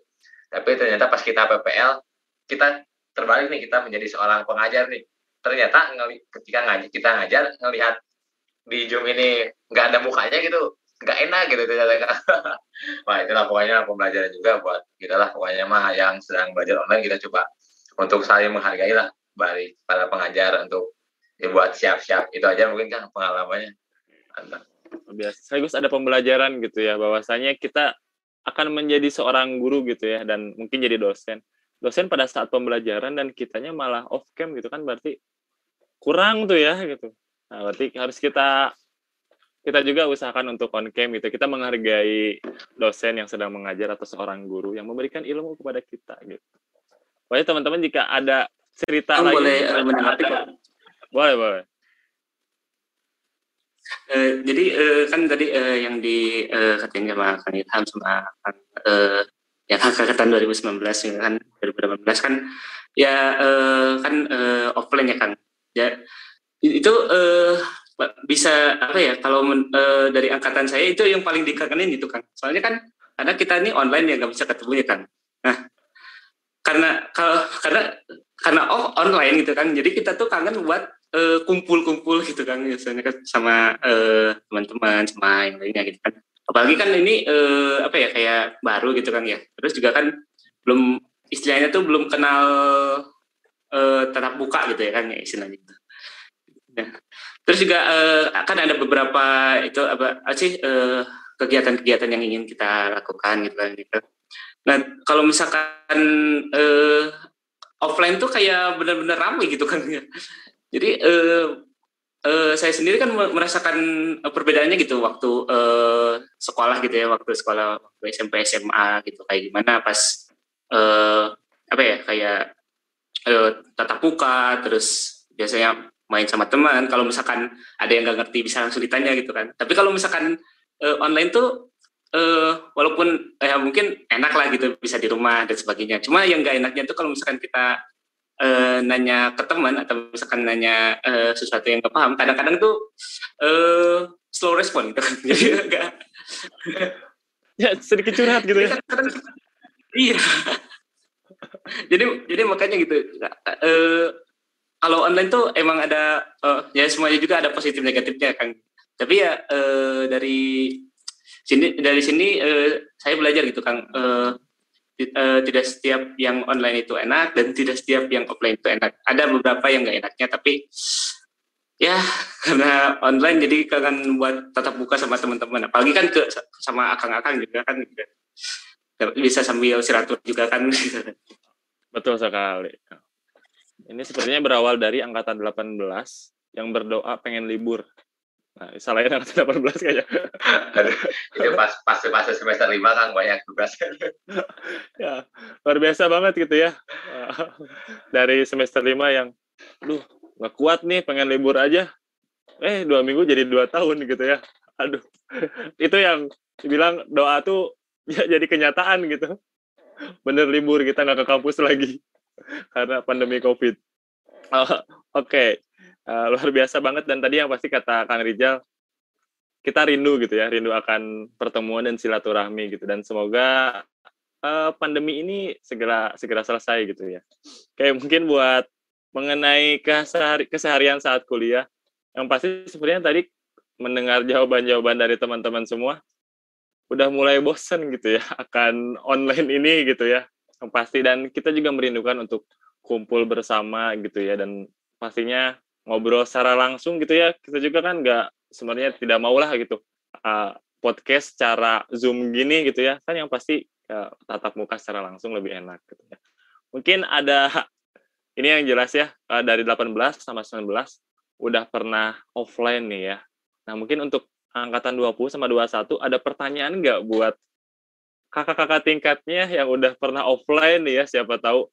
Tapi ternyata pas kita PPL kita terbalik nih kita menjadi seorang pengajar nih. Ternyata ketika ngaji kita ngajar ngelihat di Zoom ini nggak ada mukanya gitu nggak enak gitu ternyata. Wah itulah pokoknya pembelajaran juga buat kita lah. Pokoknya mah yang sedang belajar online kita coba untuk saling menghargai lah balik para pengajar untuk ya buat siap-siap. Itu aja mungkin kan pengalamannya. Mantap. biasa sekaligus ada pembelajaran gitu ya bahwasanya kita akan menjadi seorang guru gitu ya dan mungkin jadi dosen. Dosen pada saat pembelajaran dan kitanya malah off cam gitu kan berarti kurang tuh ya gitu. Nah berarti harus kita kita juga usahakan untuk on cam gitu. Kita menghargai dosen yang sedang mengajar atau seorang guru yang memberikan ilmu kepada kita gitu. Pokoknya teman-teman jika ada cerita Kamu lagi boleh uh, menanggapi kok. boleh boleh Eh, jadi eh, kan tadi eh, yang di eh, katain sama Kang Ilham sama Kang eh, yang angkatan 2019 ya kan 2018 kan ya eh, kan eh, offline ya Kang. Ya itu eh, bisa apa ya kalau men- eh, dari angkatan saya itu yang paling dikangenin itu kan. Soalnya kan karena kita ini online ya nggak bisa ketemu ya kan. Nah karena kalau karena karena oh online gitu kan. Jadi kita tuh kangen buat eh, kumpul-kumpul gitu kan biasanya kan sama eh, teman-teman sama yang lainnya gitu kan apalagi kan ini eh, apa ya kayak baru gitu kan ya terus juga kan belum istilahnya tuh belum kenal eh, tatap muka gitu ya kan ya istilahnya gitu. Nah, terus juga eh, kan ada beberapa itu apa apa sih eh, kegiatan-kegiatan yang ingin kita lakukan gitu kan gitu. Nah kalau misalkan eh, offline tuh kayak benar-benar ramai gitu kan. Jadi eh, uh, saya sendiri kan merasakan perbedaannya gitu waktu uh, sekolah gitu ya, waktu sekolah waktu SMP SMA gitu. Kayak gimana pas uh, apa ya kayak uh, tatap muka terus biasanya main sama teman. Kalau misalkan ada yang nggak ngerti bisa langsung ditanya gitu kan. Tapi kalau misalkan uh, online tuh uh, walaupun ya mungkin enak lah gitu bisa di rumah dan sebagainya. Cuma yang nggak enaknya tuh kalau misalkan kita uh, nanya ke teman atau misalkan nanya uh, sesuatu yang nggak paham kadang-kadang tuh uh, slow respon gitu kan. Jadi agak ya sedikit curhat gitu ya. Iya jadi jadi makanya gitu. Uh, kalau online tuh emang ada uh, ya semuanya juga ada positif negatifnya kan. Tapi ya uh, dari sini dari sini uh, saya belajar gitu kang. Uh, uh, tidak setiap yang online itu enak dan tidak setiap yang offline itu enak. Ada beberapa yang nggak enaknya tapi ya karena online jadi kangen buat tatap muka sama teman-teman. Apalagi kan ke sama akang-akang juga kan juga bisa sambil silaturahmi juga kan. Betul sekali. Ini sepertinya berawal dari angkatan 18 yang berdoa pengen libur. Nah, salahnya angkatan 18 kayaknya. itu pas pas pas semester 5 kan banyak tugas. ya, luar biasa banget gitu ya. Dari semester 5 yang, duh, nggak kuat nih, pengen libur aja. Eh, dua minggu jadi dua tahun gitu ya. Aduh, itu yang dibilang doa tuh ya jadi kenyataan gitu. Bener libur, kita nggak ke kampus lagi karena pandemi COVID. Oh, Oke, okay. Uh, luar biasa banget. Dan tadi yang pasti kata Kang Rijal, kita rindu gitu ya, rindu akan pertemuan dan silaturahmi gitu. Dan semoga uh, pandemi ini segera segera selesai gitu ya. Kayak mungkin buat mengenai kesehari, keseharian saat kuliah, yang pasti sebenarnya tadi mendengar jawaban-jawaban dari teman-teman semua, udah mulai bosen gitu ya akan online ini gitu ya yang pasti. Dan kita juga merindukan untuk kumpul bersama gitu ya. Dan pastinya ngobrol secara langsung gitu ya. Kita juga kan nggak sebenarnya tidak mau lah gitu. Uh, podcast secara zoom gini gitu ya kan yang pasti uh, tatap muka secara langsung lebih enak gitu ya. Mungkin ada ini yang jelas ya uh, dari 18 sama 19 udah pernah offline nih ya. Nah mungkin untuk angkatan 20 sama 21 ada pertanyaan nggak buat kakak-kakak tingkatnya yang udah pernah offline ya siapa tahu?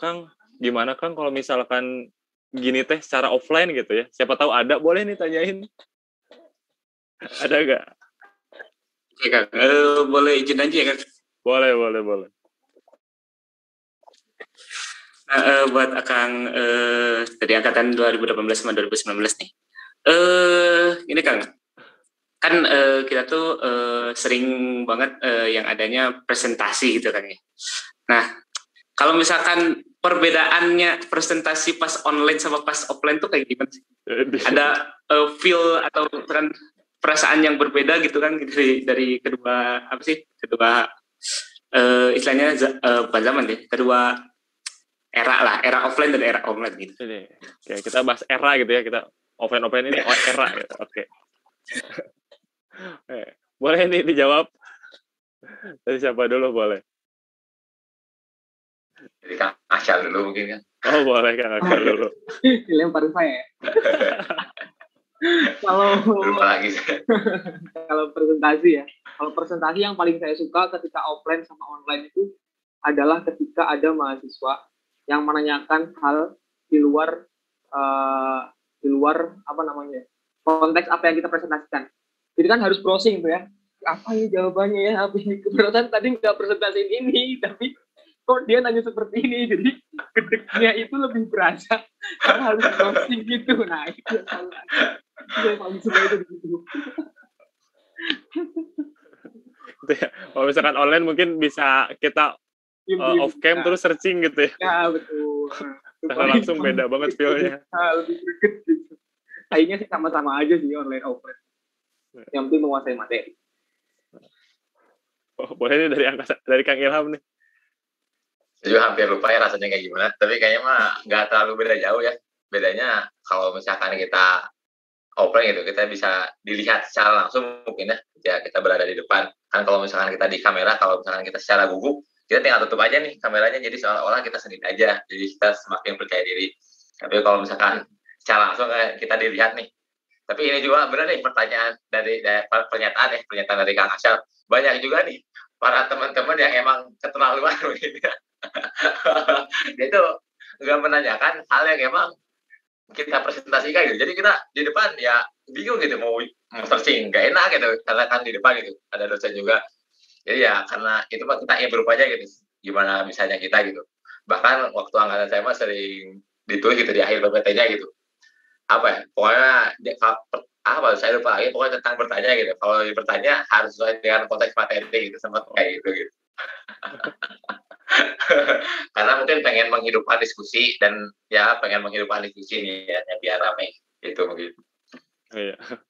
Kang gimana Kang kalau misalkan gini teh secara offline gitu ya siapa tahu ada boleh nih tanyain ada gak? Ya, Kang. Uh, boleh izin aja ya Kang? Boleh, boleh, boleh. Nah, uh, buat Akang uh, dari angkatan 2018 sama 2019 nih. Eh, uh, ini Kang, kan uh, kita tuh uh, sering banget uh, yang adanya presentasi gitu kan ya. Nah, kalau misalkan perbedaannya presentasi pas online sama pas offline tuh kayak gimana sih? Ada uh, feel atau kan perasaan yang berbeda gitu kan dari dari kedua apa sih? Kedua uh, istilahnya uh, bukan zaman deh, kedua era lah, era offline dan era online gitu. Oke, kita bahas era gitu ya, kita offline offline ini era gitu. Oke. Eh, boleh nih dijawab. Dari siapa dulu boleh? Jadi Kang Asyal dulu mungkin kan. Oh boleh Kang Asyal dulu. Dilempar saya ya. kalau lagi kalau presentasi ya kalau presentasi yang paling saya suka ketika offline sama online itu adalah ketika ada mahasiswa yang menanyakan hal di luar uh, di luar apa namanya konteks apa yang kita presentasikan jadi kan harus browsing tuh ya apa ya jawabannya ya apa ini keberatan tadi nggak presentasi ini tapi kok dia nanya seperti ini? Jadi gedeknya itu lebih berasa. Karena harus browsing gitu. Nah itu yang paling itu yang paling suka itu gitu ya. kalau misalkan online mungkin bisa kita uh, off cam terus searching gitu ya. Ya betul. Nah, langsung beda banget feelnya. Lebih greget gitu. Kayaknya sih sama-sama aja sih online offline yang penting menguasai materi. Oh, boleh nih dari angkasa, dari Kang Ilham nih. Saya juga hampir lupa ya rasanya kayak gimana. Tapi kayaknya mah nggak terlalu beda jauh ya. Bedanya kalau misalkan kita offline gitu, kita bisa dilihat secara langsung mungkin ya. Ya kita berada di depan. Kan kalau misalkan kita di kamera, kalau misalkan kita secara gugup, kita tinggal tutup aja nih kameranya. Jadi seolah-olah kita sendiri aja. Jadi kita semakin percaya diri. Tapi kalau misalkan secara langsung kita dilihat nih, tapi ini juga benar nih pertanyaan dari, dari pernyataan ya pernyataan dari Kang Asyal banyak juga nih para teman-teman yang emang keterlaluan gitu dia itu nggak menanyakan hal yang emang kita presentasikan gitu. Jadi kita di depan ya bingung gitu mau mau searching nggak enak gitu. Karena kan di depan gitu ada dosen juga. Jadi ya karena itu mah kita ingin berupaya gitu gimana misalnya kita gitu. Bahkan waktu angkatan saya mah sering ditulis gitu di akhir PPT-nya gitu. Apa ya pokoknya dia, apa saya lupa lagi pokoknya tentang bertanya gitu. Kalau bertanya harus sesuai dengan konteks materi gitu sama kayak gitu gitu karena mungkin pengen menghidupkan diskusi dan ya pengen menghidupkan diskusi ini ya, ya biar ramai itu mungkin. Oh, iya.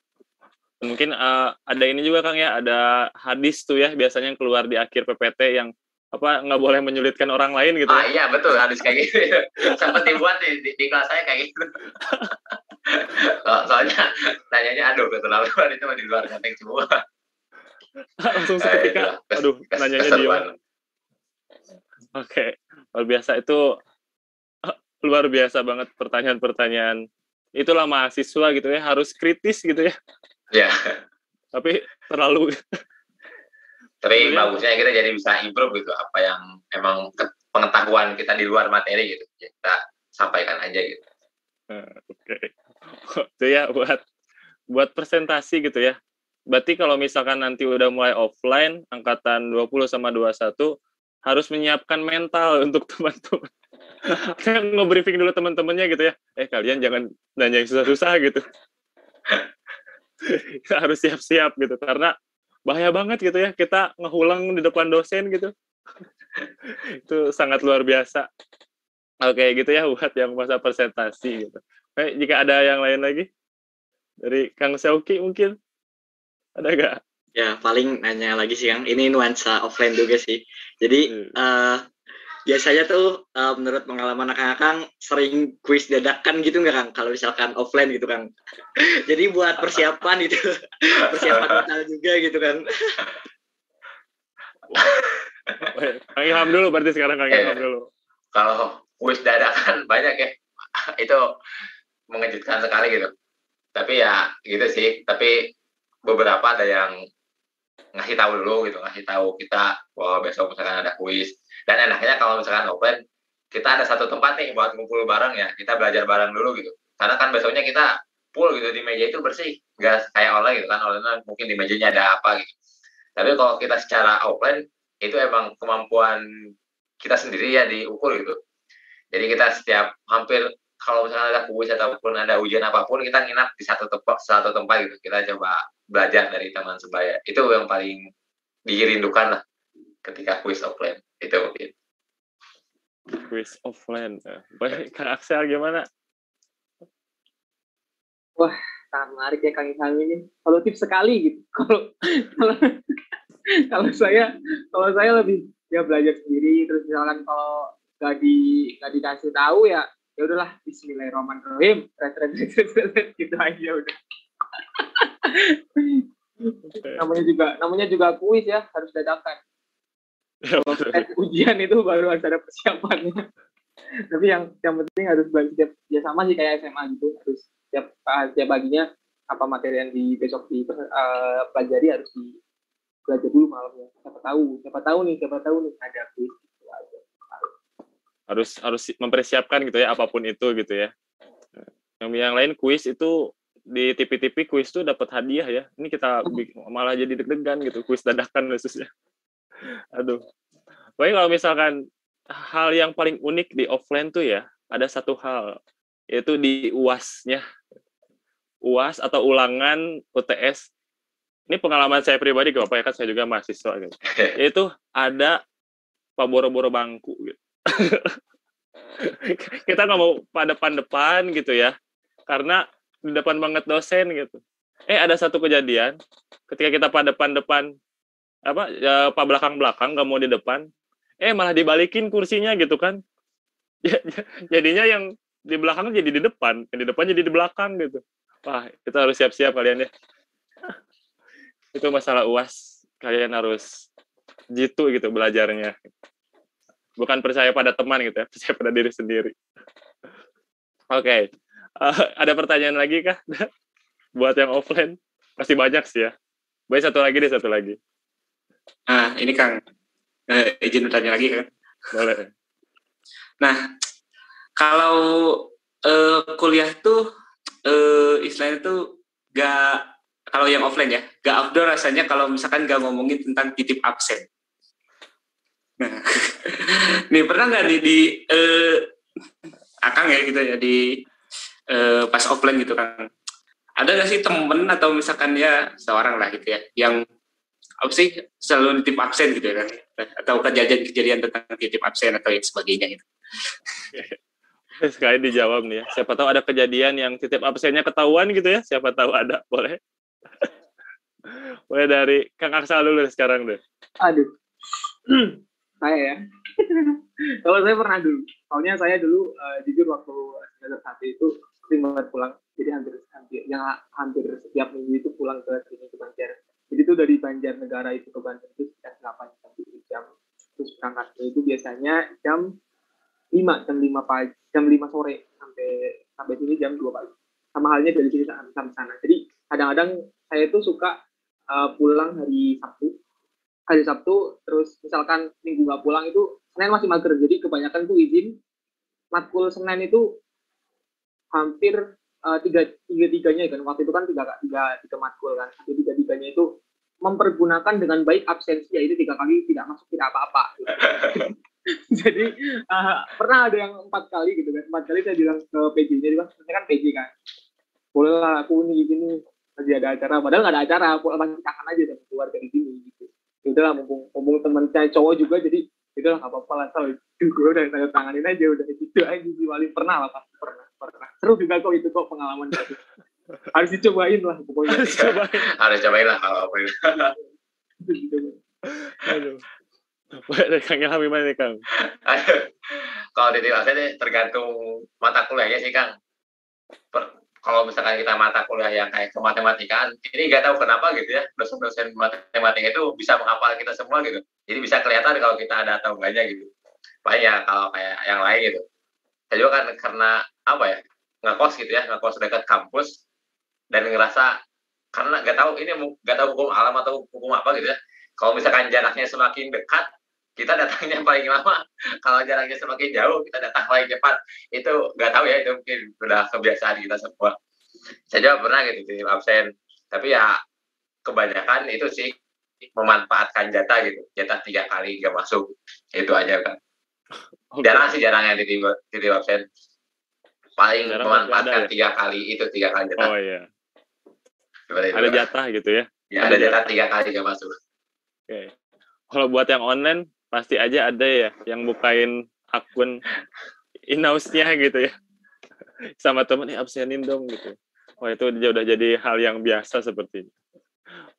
mungkin uh, ada ini juga kang ya ada hadis tuh ya biasanya yang keluar di akhir PPT yang apa nggak boleh menyulitkan orang lain gitu ah iya betul hadis kayak gitu. Sempat dibuat di, di, di kelas saya kayak gitu. Soalnya nanyanya aduh keterlaluan itu di luar konteks semua. Langsung seketika eh, aduh nanyanya dia oke okay. luar biasa. Itu luar biasa banget pertanyaan-pertanyaan. Itulah mahasiswa gitu ya harus kritis gitu ya. Ya tapi terlalu tapi bagusnya kita jadi bisa improve gitu apa yang emang pengetahuan kita di luar materi gitu. Kita sampaikan aja gitu. Oke. Okay itu ya buat buat presentasi gitu ya. Berarti kalau misalkan nanti udah mulai offline angkatan 20 sama 21 harus menyiapkan mental untuk teman-teman. nge-briefing dulu teman-temannya gitu ya. Eh kalian jangan nanya yang susah-susah gitu. kita harus siap-siap gitu karena bahaya banget gitu ya kita ngehulang di depan dosen gitu. itu sangat luar biasa. Oke gitu ya buat yang masa presentasi gitu. Eh, jika ada yang lain lagi dari Kang Sauki mungkin ada gak? Ya paling nanya lagi sih Kang. Ini nuansa offline juga sih. Jadi hmm. uh, biasanya tuh uh, menurut pengalaman Kang sering kuis dadakan gitu nggak Kang? Kalau misalkan offline gitu Kang. Jadi buat persiapan itu persiapan mental juga gitu kan. Kang Ilham dulu berarti sekarang Kang Ilham dulu. Kalau kuis dadakan banyak ya. itu mengejutkan sekali gitu tapi ya gitu sih tapi beberapa ada yang ngasih tahu dulu gitu ngasih tahu kita bahwa besok misalkan ada kuis. Dan enaknya kalau misalkan open kita ada satu tempat nih buat ngumpul bareng ya kita belajar bareng dulu gitu. Karena kan besoknya kita full gitu di meja itu bersih nggak kayak online gitu kan online mungkin di mejanya ada apa gitu. Tapi kalau kita secara offline itu emang kemampuan kita sendiri ya diukur gitu. Jadi kita setiap hampir kalau misalnya ada kuis ataupun ada ujian apa pun kita nginap di satu tempat satu tempat gitu. Kita coba belajar dari teman sebaya. Itu yang paling dirindukan lah ketika kuis offline. Itu mungkin. Kuis offline ya. baik kang Aksel gimana? Wah sangat menarik ya kang Ilham ini. Solutif sekali gitu. Kalau kalau kalau saya kalau saya lebih ya belajar sendiri. Terus misalkan kalau nggak di nggak dikasih tahu ya ya udahlah Bismillahirrahmanirrahim. Red red red red, red, red gitu aja udah. Namanya juga namanya juga kuis ya harus dadakan. Ujian itu baru harus ada persiapannya. Tapi yang yang penting harus belajar ya sama sih kayak SMA gitu harus setiap setiap baginya apa materi yang di besok di uh, pelajari harus di belajar dulu malamnya. Siapa tahu siapa tahu nih siapa tahu nih ada kuis harus harus mempersiapkan gitu ya apa pun itu gitu ya. Yang yang lain kuis itu di TV-TV kuis tuh dapat hadiah ya. Ini kita malah jadi deg-degan gitu kuis dadakan khususnya. Aduh. Baik kalau misalkan hal yang paling unik di offline tuh ya ada satu hal yaitu di uasnya uas atau ulangan UTS ini pengalaman saya pribadi gak apa ya kan saya juga mahasiswa gitu. Itu ada pak boro-boro bangku gitu kita nggak mau pada depan-depan gitu ya karena di depan banget dosen gitu. Eh ada satu kejadian ketika kita pada depan-depan apa ya pak belakang-belakang nggak mau di depan eh malah dibalikin kursinya gitu kan. Jadinya yang di belakang jadi di depan yang di depan jadi di belakang gitu. Wah kita harus siap-siap kalian ya. Itu masalah uas kalian harus jitu gitu belajarnya bukan percaya pada teman gitu ya, percaya pada diri sendiri. Oke, okay. uh, eh, ada pertanyaan lagi kah buat yang offline pasti banyak sih ya. Baik satu lagi deh satu lagi. Nah, ini Kang, eh, izin bertanya lagi kan? Boleh. Nah, kalau eh, kuliah tuh eh, istilahnya tuh gak kalau yang offline ya, gak outdoor rasanya kalau misalkan gak ngomongin tentang titip absen. Nah, nih pernah nggak di, di eh, akang ya gitu ya di eh, pas offline gitu kan? Ada nggak sih temen atau misalkan ya seorang lah gitu ya yang apa sih selalu titip absen gitu ya kan? Atau kejadian-kejadian tentang titip absen atau yang sebagainya gitu. Sekali dijawab nih ya. Siapa tahu ada kejadian yang titip absennya ketahuan gitu ya. Siapa tahu ada, boleh. boleh dari Kang Aksal dulu deh sekarang deh. Aduh. saya ya. Kalau saya pernah dulu. Soalnya saya dulu uh, jujur waktu semester satu itu sering banget pulang. Jadi hampir hampir yang hampir setiap minggu itu pulang ke sini ke Banjar. Jadi itu dari Banjarnegara itu ke Banjar itu sekitar 8 sampai jam. Terus berangkatnya itu biasanya jam 5 jam 5 pagi jam 5 sore sampai sampai sini jam 2 pagi sama halnya dari sini sampai sana jadi kadang-kadang saya itu suka uh, pulang hari Sabtu hari Sabtu terus misalkan minggu nggak pulang itu Senin masih mager. Jadi kebanyakan tuh izin. Matkul Senin itu hampir uh, tiga tiga tiganya kan. Waktu itu kan tiga tiga tiga matkul kan. Hampir tiga tiganya itu mempergunakan dengan baik absensi yaitu tiga kali tidak masuk tidak apa-apa. Jadi uh, pernah ada yang empat kali gitu kan. Empat kali saya bilang ke PJ-nya dia bilang kan PJ kan boleh lah aku nih gini lagi ada acara. Padahal nggak ada acara aku lagi kangen aja dan keluar dari sini. gitu ya udahlah mumpung mumpung teman saya cowok juga jadi itu lah nggak apa-apa lah. Soal gue udah tanda tanganin aja udah gitu aja sih wali pernah lah pasti pernah pernah. Seru juga kok itu kok pengalaman itu harus dicobain lah pokoknya. Harus cobain harus cobain lah kalau apa itu aduh. Boleh Kang Ilham gimana nih Kang? kalau di tergantung mata kuliahnya sih Kang. Per, kalau misalkan kita mata kuliah yang kayak ke matematikaan, ini nggak tahu kenapa gitu ya, dosen-dosen matematika itu bisa menghafal kita semua gitu. Jadi bisa kelihatan kalau kita ada atau enggaknya gitu. Paling ya kalau kayak yang lain gitu. Saya juga kan karena apa ya, ngekos gitu ya, ngekos dekat kampus, dan ngerasa karena nggak tahu ini nggak tahu hukum alam atau hukum apa gitu ya. Kalau misalkan jaraknya semakin dekat, kita datangnya paling lama. Kalau jaraknya semakin jauh kita datang paling cepat. Itu nggak tahu ya itu mungkin sudah kebiasaan kita semua. Saya juga pernah gitu di absen. Tapi ya kebanyakan itu sih memanfaatkan jatah gitu. Jatah tiga kali nggak masuk. Itu aja kan okay. jarang sih jarang yang di di absen. Paling jarang memanfaatkan ya? tiga kali itu tiga kali jatah. Oh iya. Ada jatah gitu ya? Ya ada jatah tiga kali nggak masuk. Oke. Okay. kalau buat yang online pasti aja ada ya yang bukain akun inausnya gitu ya. Sama temen ya absenin dong gitu. Wah itu udah jadi hal yang biasa seperti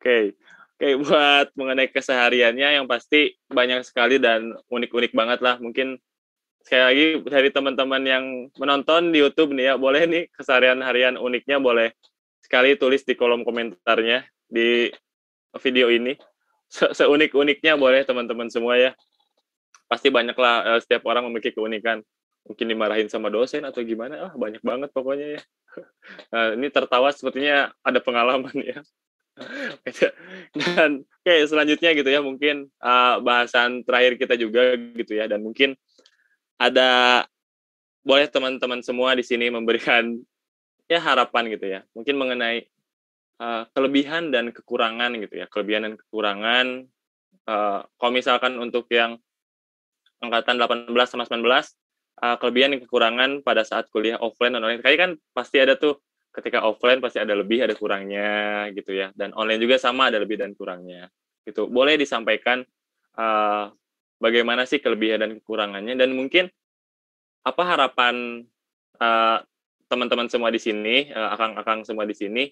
oke. Okay. oke okay, buat mengenai kesehariannya yang pasti banyak sekali dan unik-unik banget lah. Mungkin sekali lagi dari teman-teman yang menonton di YouTube nih ya boleh nih keseharian harian uniknya boleh sekali tulis di kolom komentarnya di video ini se seunik-uniknya boleh teman-teman semua ya. Pasti banyaklah uh, setiap orang memiliki keunikan. Mungkin dimarahin sama dosen atau gimana, ah banyak banget pokoknya ya. Nah, ini tertawa sepertinya ada pengalaman ya. dan oke okay, selanjutnya gitu ya mungkin uh, bahasan terakhir kita juga gitu ya dan mungkin ada boleh teman-teman semua di sini memberikan ya harapan gitu ya mungkin mengenai uh, kelebihan dan kekurangan gitu ya. Kelebihan dan kekurangan uh, kalau misalkan untuk yang angkatan 18 sama 19 uh, kelebihan dan kekurangan pada saat kuliah offline dan online. Kayak kan pasti ada tuh ketika offline pasti ada lebih ada kurangnya gitu ya. Dan online juga sama ada lebih dan kurangnya. Gitu. Boleh disampaikan uh, bagaimana sih kelebihan dan kekurangannya? Dan mungkin apa harapan uh, teman-teman semua di sini akang-akang semua di sini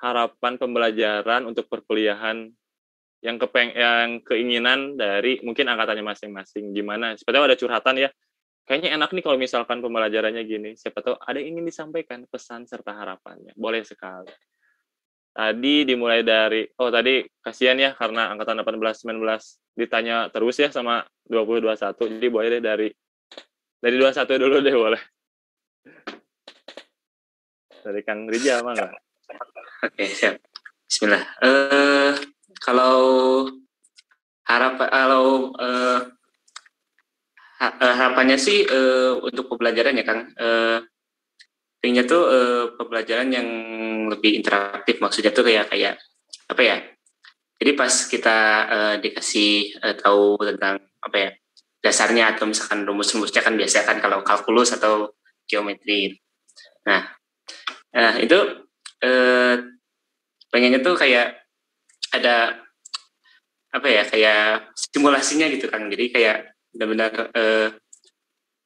harapan pembelajaran untuk perkuliahan yang kepeng yang keinginan dari mungkin angkatannya masing-masing. Gimana? Seperti ada curhatan ya. Kayaknya enak nih kalau misalkan pembelajarannya gini. Siapa tahu ada yang ingin disampaikan pesan serta harapannya. Boleh sekali. Tadi dimulai dari oh tadi kasihan ya karena angkatan 18 19 ditanya terus ya sama 20 21 jadi boleh deh dari dari 21 dulu deh boleh. Dari Kang Rijal mana Oke, siap. Bismillah. Uh, kalau harap kalau uh, harapannya sih uh, untuk pembelajaran ya Kang. Uh, tuh uh, pembelajaran yang lebih interaktif maksudnya tuh kayak kayak apa ya? Jadi pas kita uh, dikasih uh, tahu tentang apa ya dasarnya atau misalkan rumus-rumusnya kan biasanya kan kalau kalkulus atau geometri. Nah, nah itu uh, pengennya tuh kayak ada apa ya kayak simulasinya gitu kan. Jadi kayak benar-benar uh,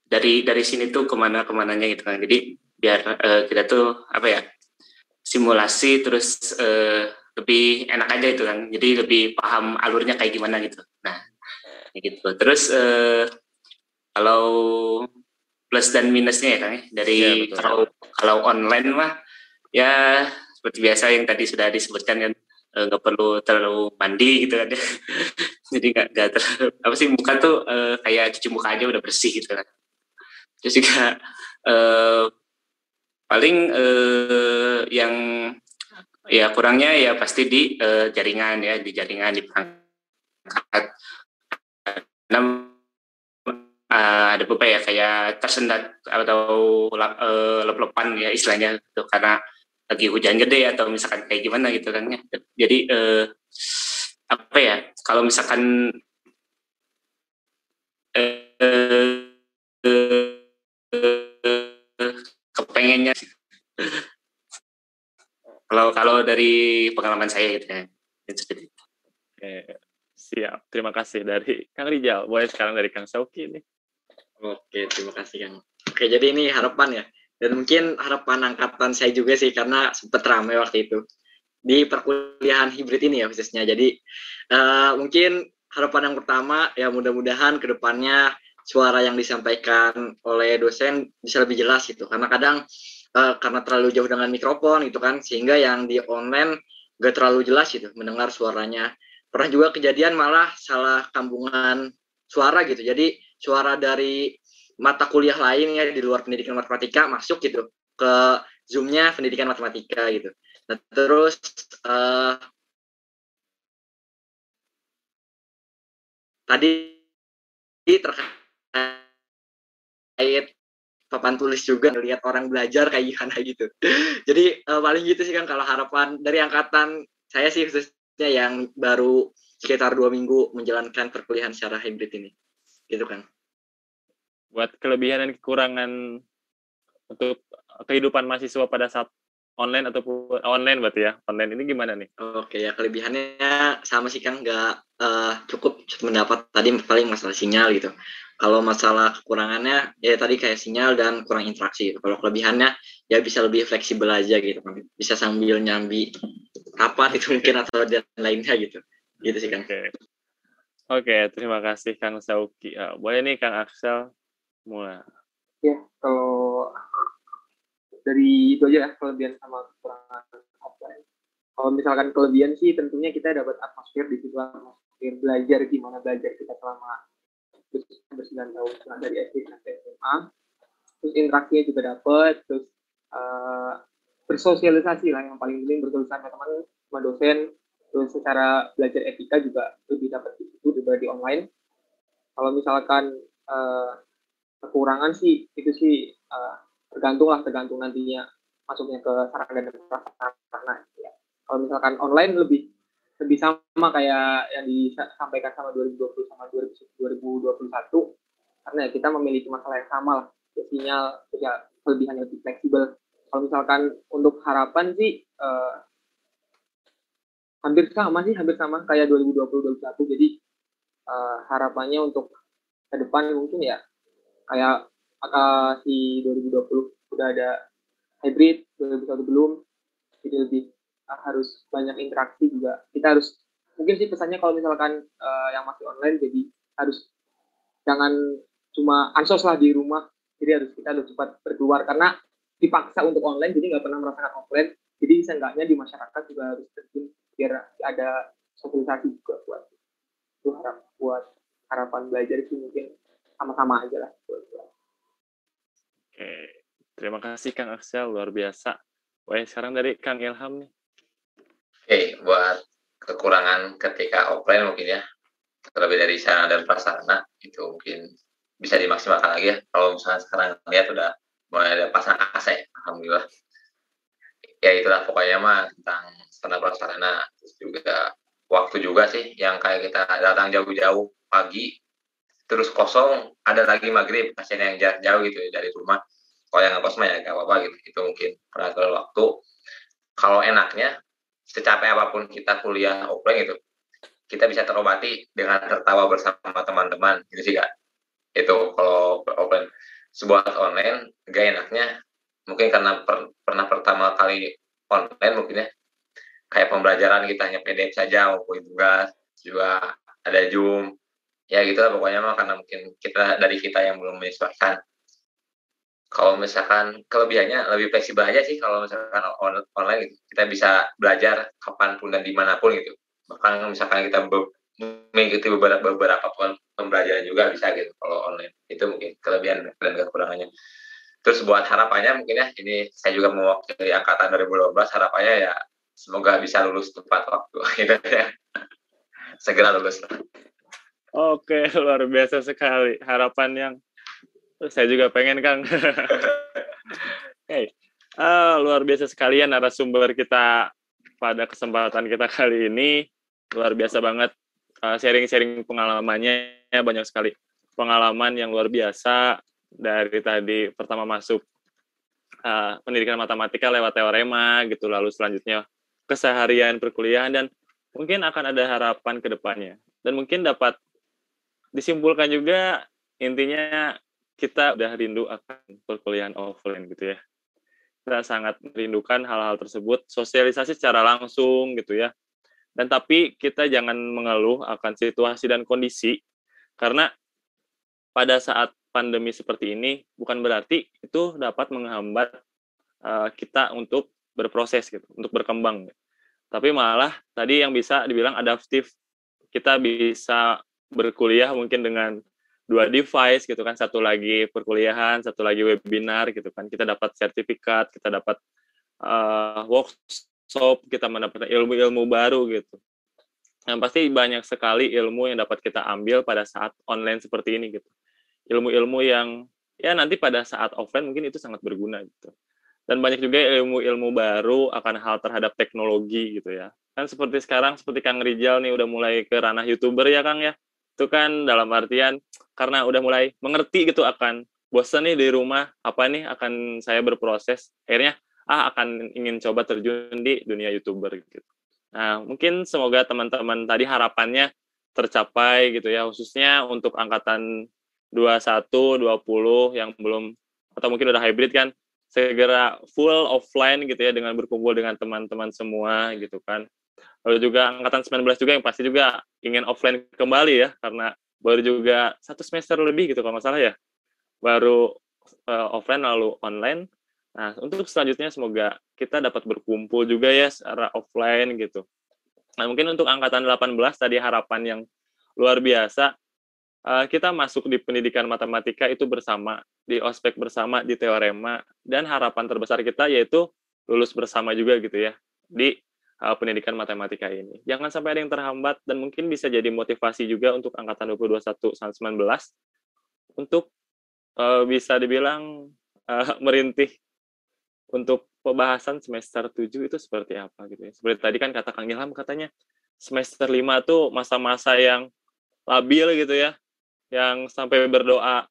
dari dari sini tuh ke mana ke mananya gitu kan. Jadi biar uh, kita tuh apa ya simulasi terus uh, lebih enak aja itu kan. Jadi lebih paham alurnya kayak gimana gitu. Nah gitu. Terus uh, kalau plus dan minusnya ya kan dari ya, kalau kalau online mah ya seperti biasa yang tadi sudah disebutkan kan eh, nggak perlu terlalu mandi gitu kan. Jadi nggak nggak terlalu apa sih muka tuh uh, kayak cuci muka aja udah bersih gitu kan. Terus juga uh, paling uh, yang ya kurangnya ya pasti di uh, jaringan ya di jaringan di perangkat. Karena uh, ada beberapa ya kayak tersendat atau uh, lep-lepan ya istilahnya itu karena lagi hujan gede atau misalkan kayak gimana gitu kan ya. Jadi eh, apa ya kalau misalkan eh, eh, kepengennya kalau kalau dari pengalaman saya gitu ya Oke, siap. Terima kasih dari Kang Rijal. Boleh sekarang dari Kang Sauki nih. Oke, terima kasih Kang. Oke, jadi ini harapan ya dan mungkin harapan angkatan saya juga sih karena sempat ramai waktu itu. Di perkuliahan hibrid ini ya khususnya. Jadi uh, mungkin harapan yang pertama ya mudah-mudahan ke depannya suara yang disampaikan oleh dosen bisa lebih jelas gitu. Karena kadang uh, karena terlalu jauh dengan mikrofon gitu kan sehingga yang di online gak terlalu jelas gitu mendengar suaranya. Pernah juga kejadian malah salah kambungan suara gitu. Jadi suara dari mata kuliah lain ya di luar pendidikan matematika masuk gitu ke zoomnya pendidikan matematika gitu. Nah, terus uh, tadi terkait papan tulis juga lihat orang belajar kayak gimana gitu. Jadi uh, paling gitu sih kan kalau harapan dari angkatan saya sih khususnya yang baru sekitar dua minggu menjalankan perkuliahan secara hybrid ini, gitu kan buat kelebihan dan kekurangan untuk kehidupan mahasiswa pada saat online ataupun online berarti ya online ini gimana nih? Oke ya kelebihannya sama sih kan nggak uh, cukup mendapat tadi paling masalah sinyal gitu. Kalau masalah kekurangannya ya tadi kayak sinyal dan kurang interaksi. Gitu. Kalau kelebihannya ya bisa lebih fleksibel aja gitu kan. Bisa sambil nyambi kapan itu mungkin atau dan lainnya gitu. Gitu sih kan. Oke. Oke, terima kasih Kang Sauki. Uh, boleh nih Kang Axel mulai. Ya kalau dari itu aja ya kelebihan sama kekurangan offline kalau misalkan kelebihan sih tentunya kita dapat atmosfer di situ atmosfer belajar gimana belajar kita selama bersembilan tahun setelah dari SD sampai SMA terus interaksinya juga dapat terus uh, bersosialisasi lah yang paling penting bersosialisasi sama teman sama dosen. Terus secara belajar etika juga lebih dapat di situ dibanding di online. Kalau misalkan uh, kekurangan sih itu sih uh, tergantung lah tergantung nantinya masuknya ke sarana dan prasarana ya. Kalau misalkan online lebih lebih sama kayak yang disampaikan sama 2020 sama 2021 karena ya kita memiliki masalah yang sama lah ya, sinyal ya kelebihan lebih fleksibel kalau misalkan untuk harapan sih uh, hampir sama sih hampir sama kayak 2020 2021 jadi uh, harapannya untuk ke depan mungkin ya kayak uh, si 2020 udah ada hybrid 2021 belum. Jadi lebih uh, harus banyak interaksi juga. Kita harus mungkin sih pesannya kalau misalkan uh, yang masih online jadi harus jangan cuma ansos lah di rumah. Jadi harus kita harus cepat berkeluar. Karena dipaksa untuk online jadi nggak pernah merasakan offline. Jadi seenggaknya di masyarakat juga harus terjun biar ada sosialisasi juga buat itu harap buat harapan belajar sih mungkin sama-sama aja lah. Oke, terima kasih Kang Axel, luar biasa. Wah, sekarang dari Kang Ilham nih. okay, buat kekurangan ketika offline mungkin ya terlebih dari sana dan prasarana itu mungkin bisa dimaksimalkan lagi ya kalau misalnya sekarang lihat udah mulai ada pasang AC alhamdulillah ya itulah pokoknya mah tentang sarana prasarana terus juga waktu juga sih yang kayak kita datang jauh-jauh pagi terus kosong ada lagi maghrib pasien yang jarak jauh gitu ya, dari rumah. Kalau yang ngekos mah ya gak apa-apa gitu itu mungkin peraturan waktu. Kalau enaknya secapek apa pun kita kuliah offline gitu kita bisa terobati dengan tertawa bersama teman-teman gitu sih kak. Itu kalau offline. Sebuah online gak enaknya mungkin karena per, pernah pertama kali online mungkin ya kayak pembelajaran kita hanya PDF saja maupun tugas juga ada Zoom ya gitu lah pokoknya mah karena mungkin kita dari kita yang belum menyesuaikan. Kalau misalkan kelebihannya lebih fleksibel aja sih kalau misalkan on online gitu. kita bisa belajar kapan pun dan di mana pun gitu. Bahkan misalkan kita be mengikuti beberapa beberapa pembelajaran juga bisa gitu kalau online. Itu mungkin kelebihan dan kekurangannya. Terus buat harapannya mungkin ya ini saya juga mewakili angkatan 2012 harapannya ya semoga bisa lulus tepat waktu gitu ya. Segera lulus oke luar biasa sekali harapan yang saya juga pengen Kang. hey, uh, luar biasa sekalian narasumber kita pada kesempatan kita kali ini. Luar biasa banget uh, sharing-sharing pengalamannya banyak sekali. Pengalaman yang luar biasa dari tadi pertama masuk uh, pendidikan matematika lewat teorema gitu lalu selanjutnya keseharian perkuliahan dan mungkin akan ada harapan ke depannya. Dan mungkin dapat disimpulkan juga intinya kita udah rindu akan perkuliahan offline gitu ya. Kita sangat merindukan hal-hal tersebut, sosialisasi secara langsung gitu ya. Dan tapi kita jangan mengeluh akan situasi dan kondisi, karena pada saat pandemi seperti ini bukan berarti itu dapat menghambat uh, kita untuk berproses gitu, untuk berkembang. Tapi malah tadi yang bisa dibilang adaptif, kita bisa berkuliah mungkin dengan dua device gitu kan. Satu lagi perkuliahan satu lagi webinar gitu kan. Kita dapat sertifikat kita dapat uh, workshop kita mendapatkan ilmu-ilmu baru gitu. Yang pasti banyak sekali ilmu yang dapat kita ambil pada saat online seperti ini gitu. Ilmu-ilmu yang ya nanti pada saat offline mungkin itu sangat berguna gitu. Dan banyak juga ilmu-ilmu baru akan hal terhadap teknologi gitu ya. Kan seperti sekarang seperti Kang Rijal nih udah mulai ke ranah youtuber ya Kang ya itu kan dalam artian karena udah mulai mengerti gitu akan bosan nih di rumah apa nih akan saya berproses? Akhirnya ah akan ingin coba terjun di dunia youtuber gitu. Nah mungkin semoga teman-teman tadi harapannya tercapai gitu ya khususnya untuk angkatan 21 20 yang belum atau mungkin udah hybrid kan segera full offline gitu ya dengan berkumpul dengan teman-teman semua gitu kan lalu juga angkatan 19 juga yang pasti juga ingin offline kembali ya karena baru juga satu semester lebih gitu kalau nggak salah ya. Baru uh, offline lalu online. Nah untuk selanjutnya semoga kita dapat berkumpul juga ya secara offline gitu. Nah mungkin untuk angkatan 18 tadi harapan yang luar biasa uh, kita masuk di pendidikan matematika itu bersama di ospek bersama di teorema dan harapan terbesar kita yaitu lulus bersama juga gitu ya di uh, pendidikan matematika ini. Jangan sampai ada yang terhambat dan mungkin bisa jadi motivasi juga untuk angkatan 2021 sampai 19 untuk uh, bisa dibilang uh, merintih untuk pembahasan semester 7 itu seperti apa gitu ya. Seperti tadi kan kata Kang Ilham katanya semester 5 tuh masa-masa yang labil gitu ya. Yang sampai berdoa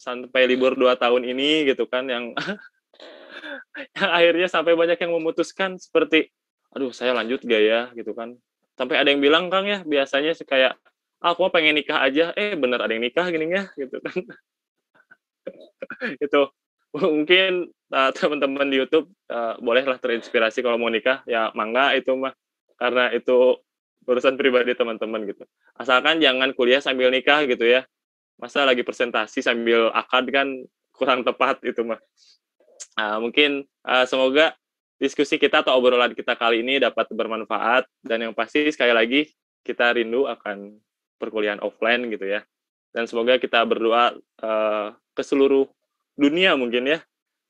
sampai libur dua tahun ini gitu kan yang yang akhirnya sampai banyak yang memutuskan seperti aduh saya lanjut gak ya? Gitu kan. Sampai ada yang bilang kang ya biasanya sih kayak ah, aku pengen nikah aja. Eh bener ada yang nikah gini ya? Gitu kan. Itu. Mungkin uh, teman-teman di YouTube uh, bolehlah terinspirasi kalau mau nikah. Ya mangga itu mah. Karena itu urusan pribadi teman-teman gitu. Asalkan jangan kuliah sambil nikah gitu ya. Masa lagi presentasi sambil akad kan kurang tepat itu mah. Uh, mungkin uh, semoga diskusi kita atau obrolan kita kali ini dapat bermanfaat. Dan yang pasti sekali lagi kita rindu akan perkuliahan offline gitu ya. Dan semoga kita berdoa uh, ke seluruh dunia mungkin ya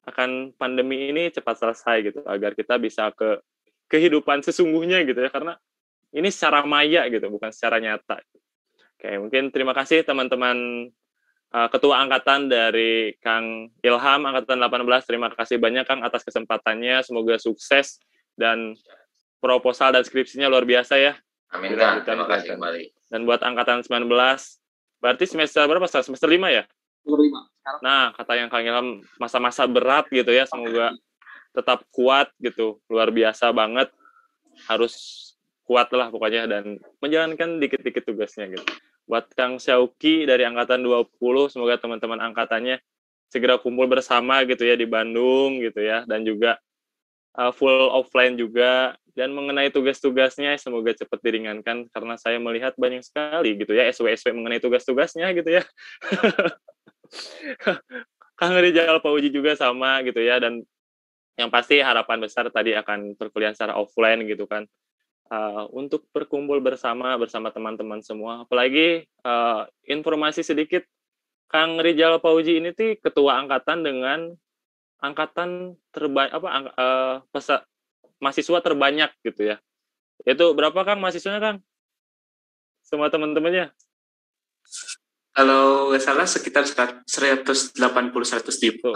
akan pandemi ini cepat selesai gitu agar kita bisa ke kehidupan sesungguhnya gitu ya. Karena ini secara maya gitu bukan secara nyata. Oke mungkin terima kasih teman-teman uh, ketua angkatan dari Kang Ilham angkatan 18 terima kasih banyak Kang atas kesempatannya. Semoga sukses dan proposal dan skripsinya luar biasa ya. Amin Kang. Terima kasih kembali. Dan buat angkatan 19 berarti semester berapa semester 5 ya? Nah, kata yang Kang Ilham masa-masa berat gitu ya, semoga tetap kuat gitu, luar biasa banget. Harus kuat lah pokoknya dan menjalankan dikit-dikit tugasnya gitu. Buat Kang Syauki dari angkatan 20, semoga teman-teman angkatannya segera kumpul bersama gitu ya di Bandung gitu ya. Dan juga uh, full offline juga. Dan mengenai tugas-tugasnya semoga cepat diringankan karena saya melihat banyak sekali gitu ya SW-SW mengenai tugas-tugasnya gitu ya. Kang Rijal Pauji juga sama gitu ya. Dan yang pasti harapan besar tadi akan perkuliahan secara offline gitu kan uh, untuk berkumpul bersama bersama teman-teman semua apalagi uh, informasi sedikit Kang Rijal Pauji ini tuh ketua angkatan dengan angkatan terbaik apa uh, pesa, mahasiswa terbanyak gitu ya itu berapa Kang mahasiswanya Kang semua teman-temannya kalau nggak salah sekitar 180 100 ribu.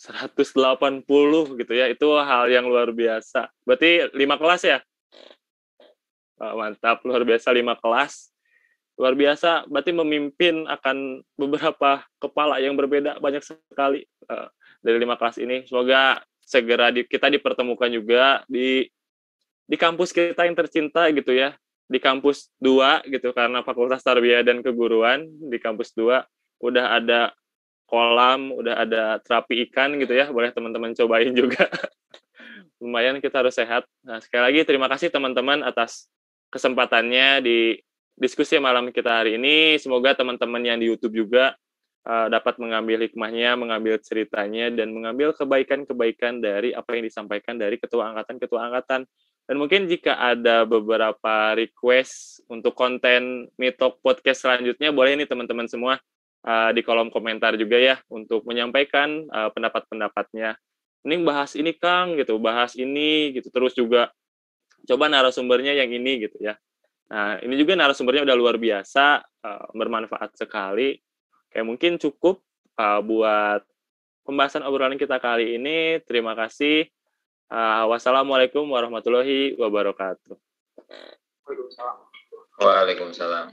180 gitu ya, itu hal yang luar biasa. Berarti lima kelas ya? Oh, mantap, luar biasa lima kelas. Luar biasa, berarti memimpin akan beberapa kepala yang berbeda banyak sekali uh, dari lima kelas ini. Semoga segera di, kita dipertemukan juga di di kampus kita yang tercinta gitu ya di kampus 2 gitu karena Fakultas Tarbiyah dan Keguruan di kampus 2 udah ada kolam, udah ada terapi ikan gitu ya. Boleh teman-teman cobain juga. Lumayan kita harus sehat. Nah, sekali lagi terima kasih teman-teman atas kesempatannya di diskusi malam kita hari ini. Semoga teman-teman yang di YouTube juga uh, dapat mengambil hikmahnya, mengambil ceritanya, dan mengambil kebaikan-kebaikan dari apa yang disampaikan dari ketua angkatan-ketua angkatan. Dan mungkin jika ada beberapa request untuk konten Mitok Podcast selanjutnya, boleh nih teman-teman semua uh, di kolom komentar juga ya untuk menyampaikan uh, pendapat-pendapatnya. Ini bahas ini Kang gitu, bahas ini gitu. Terus juga coba narasumbernya yang ini gitu ya. Nah, ini juga narasumbernya udah luar biasa, uh, bermanfaat sekali. Kayak mungkin cukup uh, buat pembahasan obrolan kita kali ini. Terima kasih. Uh, wassalamualaikum warahmatullahi wabarakatuh. Waalaikumsalam. Waalaikumsalam.